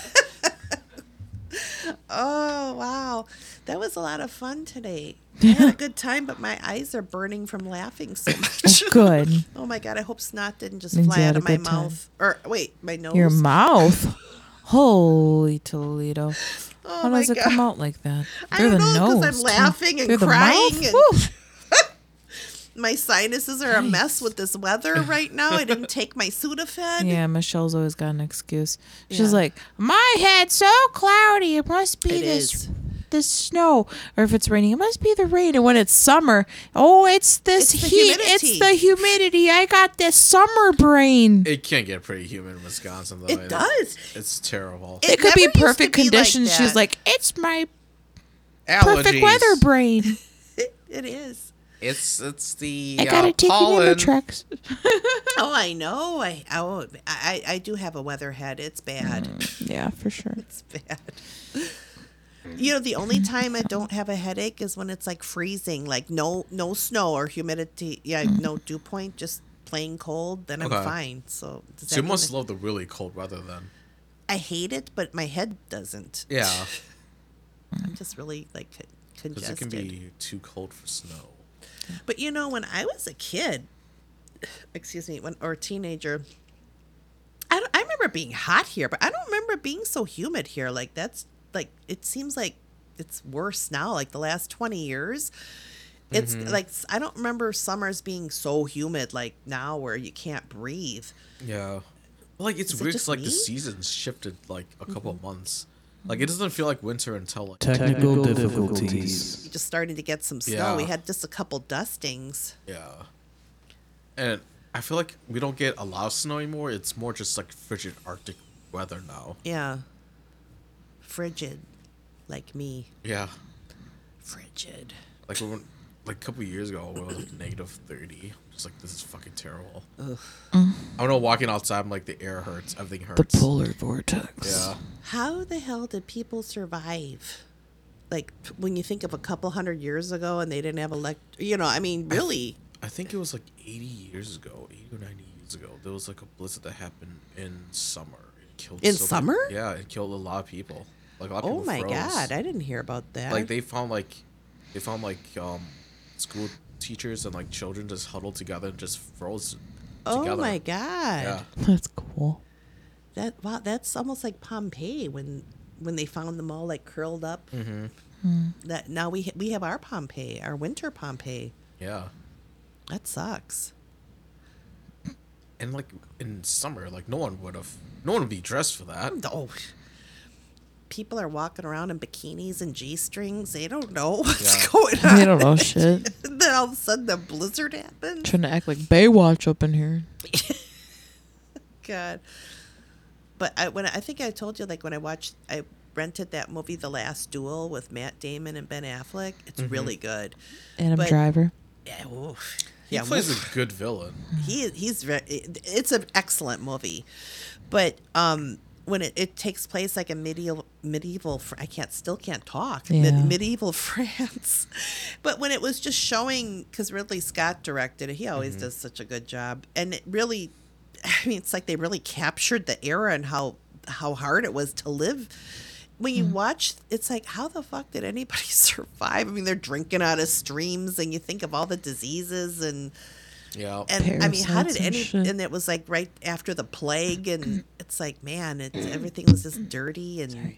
Oh wow, that was a lot of fun today. I had a good time, but my eyes are burning from laughing so oh, much. Good. oh my god, I hope snot didn't just Means fly out of my good time. mouth. Or wait, my nose. Your mouth. Holy Toledo. Oh How does it God. come out like that? I Through don't the know, 'cause nose. I'm laughing and Through the crying mouth? and- My sinuses are a mess with this weather right now. I didn't take my Sudafed. Yeah, Michelle's always got an excuse. She's Yeah. like, my head's so cloudy. It must be It this is. This snow. Or if it's raining, it must be the rain. And when it's summer, oh, it's this It's the heat. humidity. It's the humidity. I got this summer brain. It can't get pretty humid in Wisconsin, though. It does. It's terrible. It It, could be never used to perfect be like conditions. She's that. like, it's my Allergies. perfect weather brain. It, it is. It's it's the I gotta uh, take pollen. it in the trucks. Oh, I know. I oh, I I do have a weather head. It's bad. Yeah, for sure. It's bad. You know, the only time I don't have a headache is when it's like freezing, like no no snow or humidity. Yeah, mm-hmm. no dew point, just plain cold. Then I'm fine. So, does So that you must love the really cold weather then. I hate it, but my head doesn't. Yeah, I'm just really like con- because it congested. can be too cold for snow. But you know, when I was a kid, excuse me, when or a teenager, I, don't- I remember being hot here, but I don't remember being so humid here. Like that's like it seems like it's worse now. Like the last twenty years, it's Mm-hmm. like I don't remember summers being so humid like now where you can't breathe. Yeah, well, like it's Is it weird. 'cause, like the me? Mm-hmm. seasons shifted like a couple of months. Like it doesn't feel like winter until like Technical difficulties. You're just starting to get some snow. Yeah. We had just a couple dustings. yeah, and I feel like we don't get a lot of snow anymore. It's more just like frigid Arctic weather now. Yeah, frigid, like me. Yeah, Frigid. like when, like a couple years ago, it was like negative thirty. Just like this is fucking terrible. Ugh. I don't know. Walking outside, I'm like the air hurts. Everything hurts. The polar vortex. yeah. How the hell did people survive? Like when you think of a couple hundred years ago and they didn't have elect, you know, I mean, really, I think it was like 80 years ago, 80 or 90 years ago. There was like a blizzard that happened in summer. It killed In so many- summer? yeah, it killed a lot of people. Like a lot of oh people my froze. god, I didn't hear about that. Like they found like they found like um school teachers and like children just huddled together and just froze oh together. my god, Yeah. That's cool. that wow, that's almost like Pompeii when when they found them all like curled up. Mm-hmm. That now we ha- we have our Pompeii, our winter Pompeii. Yeah. That sucks. And like in summer, like no one would have, no one would be dressed for that. Oh, people are walking around in bikinis and g strings. They don't know what's Yeah. going on. They don't know shit. And then all of a sudden, the blizzard happens. Trying to act like Baywatch up in here. God. But I when I think I told you like when I watched I rented that movie The Last Duel with Matt Damon and Ben Affleck. It's really good. Adam But- Driver. Yeah, oof. He yeah, plays oof. a good villain. he he's very it's an excellent movie but um when it, it takes place like a medieval medieval i can't still can't talk Yeah. Mid, medieval france but when it was just showing because ridley scott directed it he always mm-hmm. does such a good job and it really i mean it's like they really captured the era and how how hard it was to live when you mm-hmm. watch it's like how the fuck did anybody survive i mean they're drinking out of streams and you think of all the diseases and Yeah. and I mean, how did Parasites and any? And it was like right after the plague, and it's like, man, it's everything was just dirty, and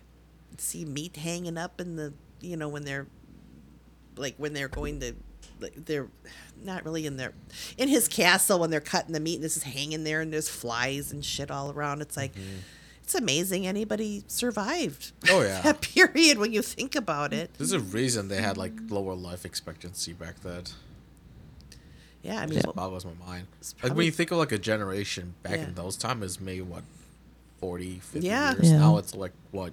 see meat hanging up in the, you know, when they're, like when they're going to, like they're not really in their, in his castle when they're cutting the meat, and this is hanging there, and there's flies and shit all around. It's like, mm-hmm. it's amazing anybody survived. Oh, yeah. that period when you think about it. There's a reason they had like lower life expectancy back then. Yeah, I mean, It boggles my mind. It's Like when you think of like a generation back Yeah. in those times is maybe what 40, 50 Yeah. years. Yeah. Now it's like what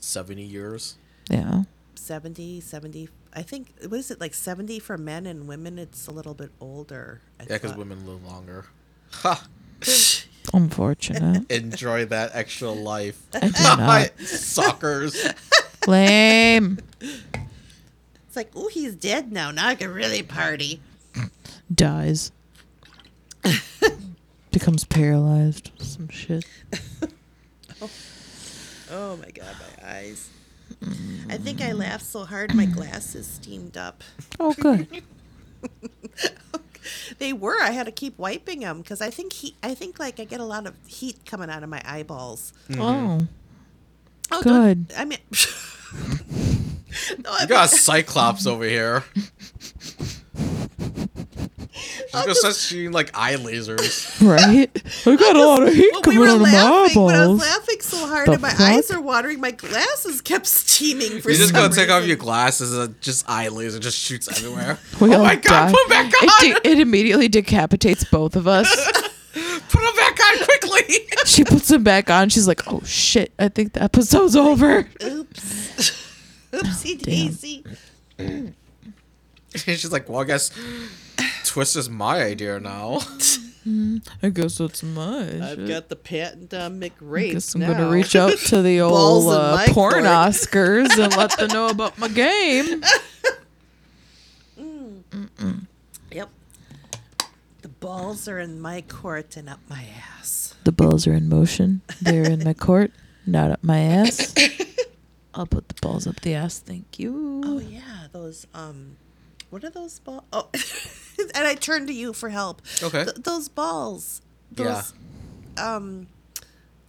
70 years. Yeah. 70 70 i think what is it like 70 for men and women it's a little bit older I Yeah, because thought. women live longer. Ha! Unfortunate. Enjoy that extra life. I do not. Suckers. Lame. it's like oh he's dead now now i can really party Dies. Becomes paralyzed. Some shit. Oh. oh my god my eyes i think i laughed so hard my glasses steamed up Oh, good. they were i had to keep wiping them because i think he i think like i get a lot of heat coming out of my eyeballs mm-hmm. Oh. oh Good. i mean no, I You got a cyclops over here. She's gonna start shooting like eye lasers. Right? I got a lot of heat Well, we coming were out of my laughing, but I was laughing so hard The and my eyes are watering. My glasses kept steaming for You're just some gonna take off your glasses and just eye laser just shoots everywhere. We oh all my god, die. put 'em back on! It, de- it immediately decapitates both of us. Put them back on quickly! she puts them back on. She's like, "Oh shit! I think the episode's over." Oops. Oopsie daisy. She's like, well, I guess Twist is my idea now. I guess that's my. I've shit. got the patent on I guess I'm now. gonna reach out to the old uh, porn court. Oscars and let them know about my game. Yep. The balls are in my court and up my ass. The balls are in motion. They're in my court, not up my ass. I'll put the balls up the ass. Thank you. Oh yeah, those um, what are those balls? Oh, and I turned to you for help. Okay. Th- those balls. Yeah. Those, Um,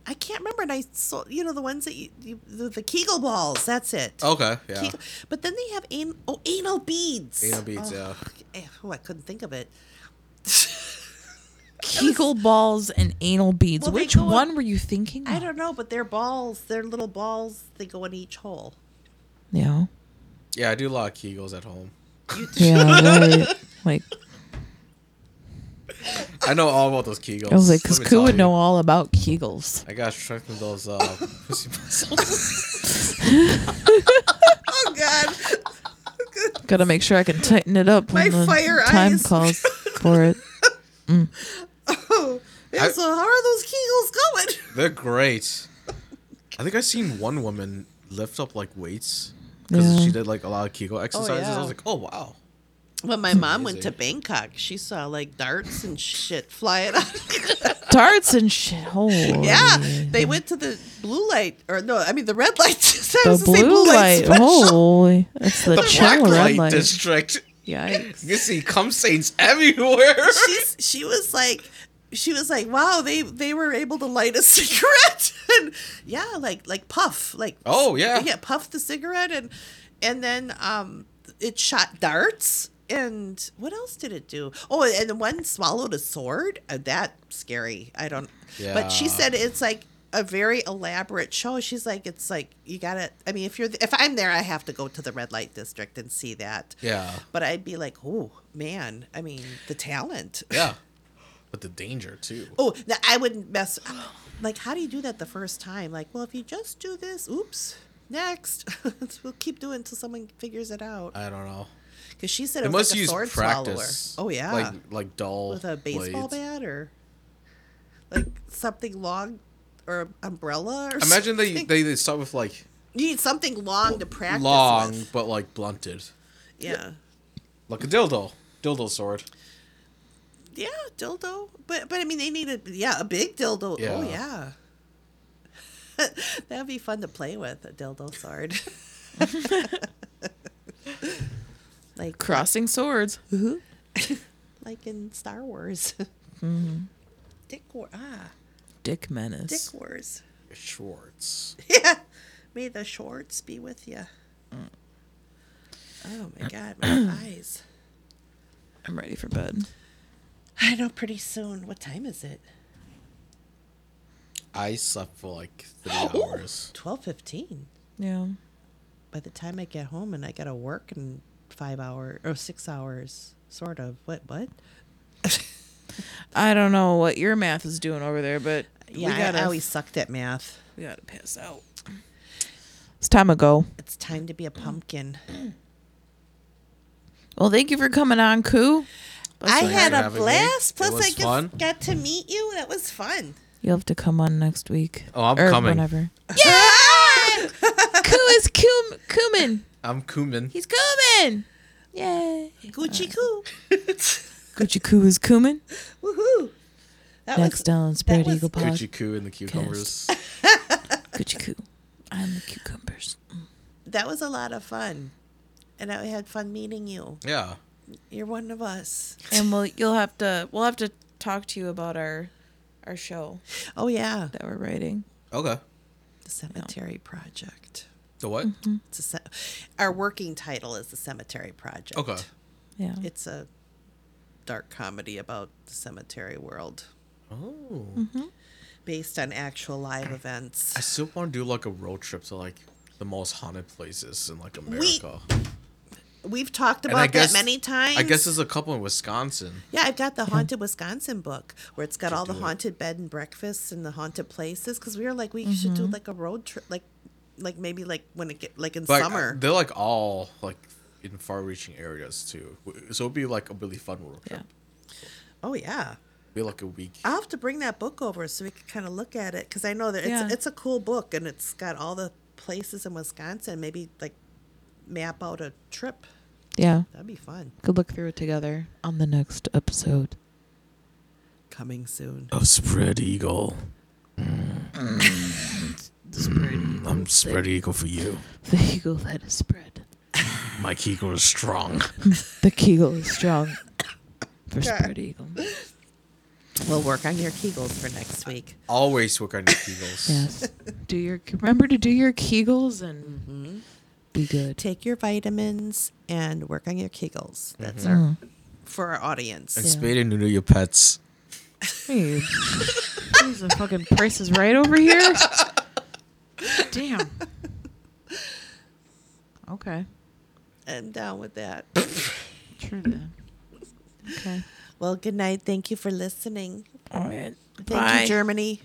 I can't remember. And I saw you know the ones that you, you the, the Kegel balls. That's it. Okay, yeah. Kegel- but then they have an, oh anal beads. Anal beads, oh, yeah. eh, Oh, I couldn't think of it. Kegel balls and anal beads. Well, Which go up- one were you thinking? Of? I don't know, but they're balls. They're little balls. They go in each hole. Yeah. Yeah, I do a lot of Kegels at home. Yeah. Right. Like I know all about those Kegels. I was like, because let Koo would you. know all about Kegels. I gotta strengthen those uh, pussy muscles. Oh God! Got to make sure I can tighten it up when My the fire time eyes. calls for it. Oh, yeah, I- so how are those Kegels going? They're great. I think I seen one woman lift up like weights because Yeah. she did like a lot of Kegel exercises. I yeah. was like, oh wow. When my mom went to. Bangkok, she saw like darts and shit flying out. Darts and shit. Oh, yeah, they went to the blue light, or no, I mean the red light. I The was blue light. special. Holy. It's the, The chill black red light, light. district. Yikes. You see cum stains everywhere. She's, she was like, she was like, "Wow, they they were able to light a cigarette." and yeah, like like puff, like Oh, yeah. yeah, puff the cigarette, and and then um, it shot darts. And what else did it do? Oh, and the one swallowed a sword. Uh, that scary. I don't. Yeah. But she said it's like a very elaborate show. She's like, it's like you gotta. I mean, if you're if I'm there, I have to go to the red light district and see that. Yeah. But I'd be like, oh man, I mean, the talent. Yeah. But the danger too. Oh, I wouldn't mess. Like, how do you do that the first time? Like, well, if you just do this, oops, next. we'll keep doing until someone figures it out. I don't know. Because she said it must was like a use sword practice. swallower. Oh yeah, Like like dull with a baseball blades. bat or like something long or umbrella or Imagine they, something. they they start with like you need something long to practice long with. but like blunted, Yeah. like a dildo, dildo sword. Yeah, dildo. But but I mean they need a yeah, a big dildo. Oh Yeah. yeah. That'd be fun to play with, a dildo sword. like Crossing swords. Uh-huh. like in Star Wars. Mm-hmm. Dick War ah, Dick Menace. Dick Wars. Schwartz. Yeah. May the shorts be with you. Mm. Oh my god, my eyes. I'm ready for bed. I know pretty soon. What time is it? I slept for like three hours. Twelve fifteen. Yeah. By the time I get home and I gotta work in five hours or six hours, sort of. What what? I don't know what your math is doing over there, but Yeah, we gotta I always sucked at math. we gotta pass out. It's time to go. It's time to be a pumpkin. Well, thank you for coming on, Koo. I had a having me. blast. Plus, I just fun. got to meet you. That was fun. You'll have to come on next week. Oh, I'm or coming. Whenever. Yeah, Koo is cum- cumin. I'm Kuman. He's cumin. Yay. Gucci Koo. Gucci Koo is cumin. Woohoo. That Next was, on Spread was Eagle Pod. Gucci Koo and the cucumbers. Gucci Koo. I'm the cucumbers. that was a lot of fun. And I had fun meeting you. yeah. You're one of us. And we'll you'll have to we'll have to talk to you about our our show Oh, yeah. that we're writing. Okay. The Cemetery Project. The what? It's a our working title is the Cemetery Project. Okay. Yeah. It's a dark comedy about the cemetery world Oh. based on actual live events. I still want to do like a road trip to like the most haunted places in like America. We've talked about guess that many times. I guess there's a couple in Wisconsin. Yeah, I've got the Haunted Wisconsin book where it's got Should all the do it. haunted bed and breakfasts and the haunted places. Because we were like, we should Mm-hmm. do like a road trip, like, like maybe like when it get like in But like, summer. they're like all like in far-reaching areas too. So it'd be like a really fun road Yeah. trip. oh yeah, Be like a week. I'll have to bring that book over so we can kind of look at it because I know that it's Yeah. it's a cool book and it's got all the places in Wisconsin. Maybe like map out a trip. Yeah. That'd be fun. Could look through it together on the next episode. Coming soon. Of Spread Eagle. Mm. I'm Spread Eagle for you. The eagle that is spread. My Eagle is strong. The kegel is strong. For spread eagle. We'll work on your Kegels for next week. Always work on your Kegels. Yes. do your remember to do your kegels and be good. Take your vitamins and work on your Kegels. That's Mm. our for our audience. And Yeah. spade and neuter your pets. Hey, these are fucking prices right over here. Damn. Okay. I'm down with that. True then. Okay. Well, good night. Thank you for listening. All right. Thank Bye. you, Germany.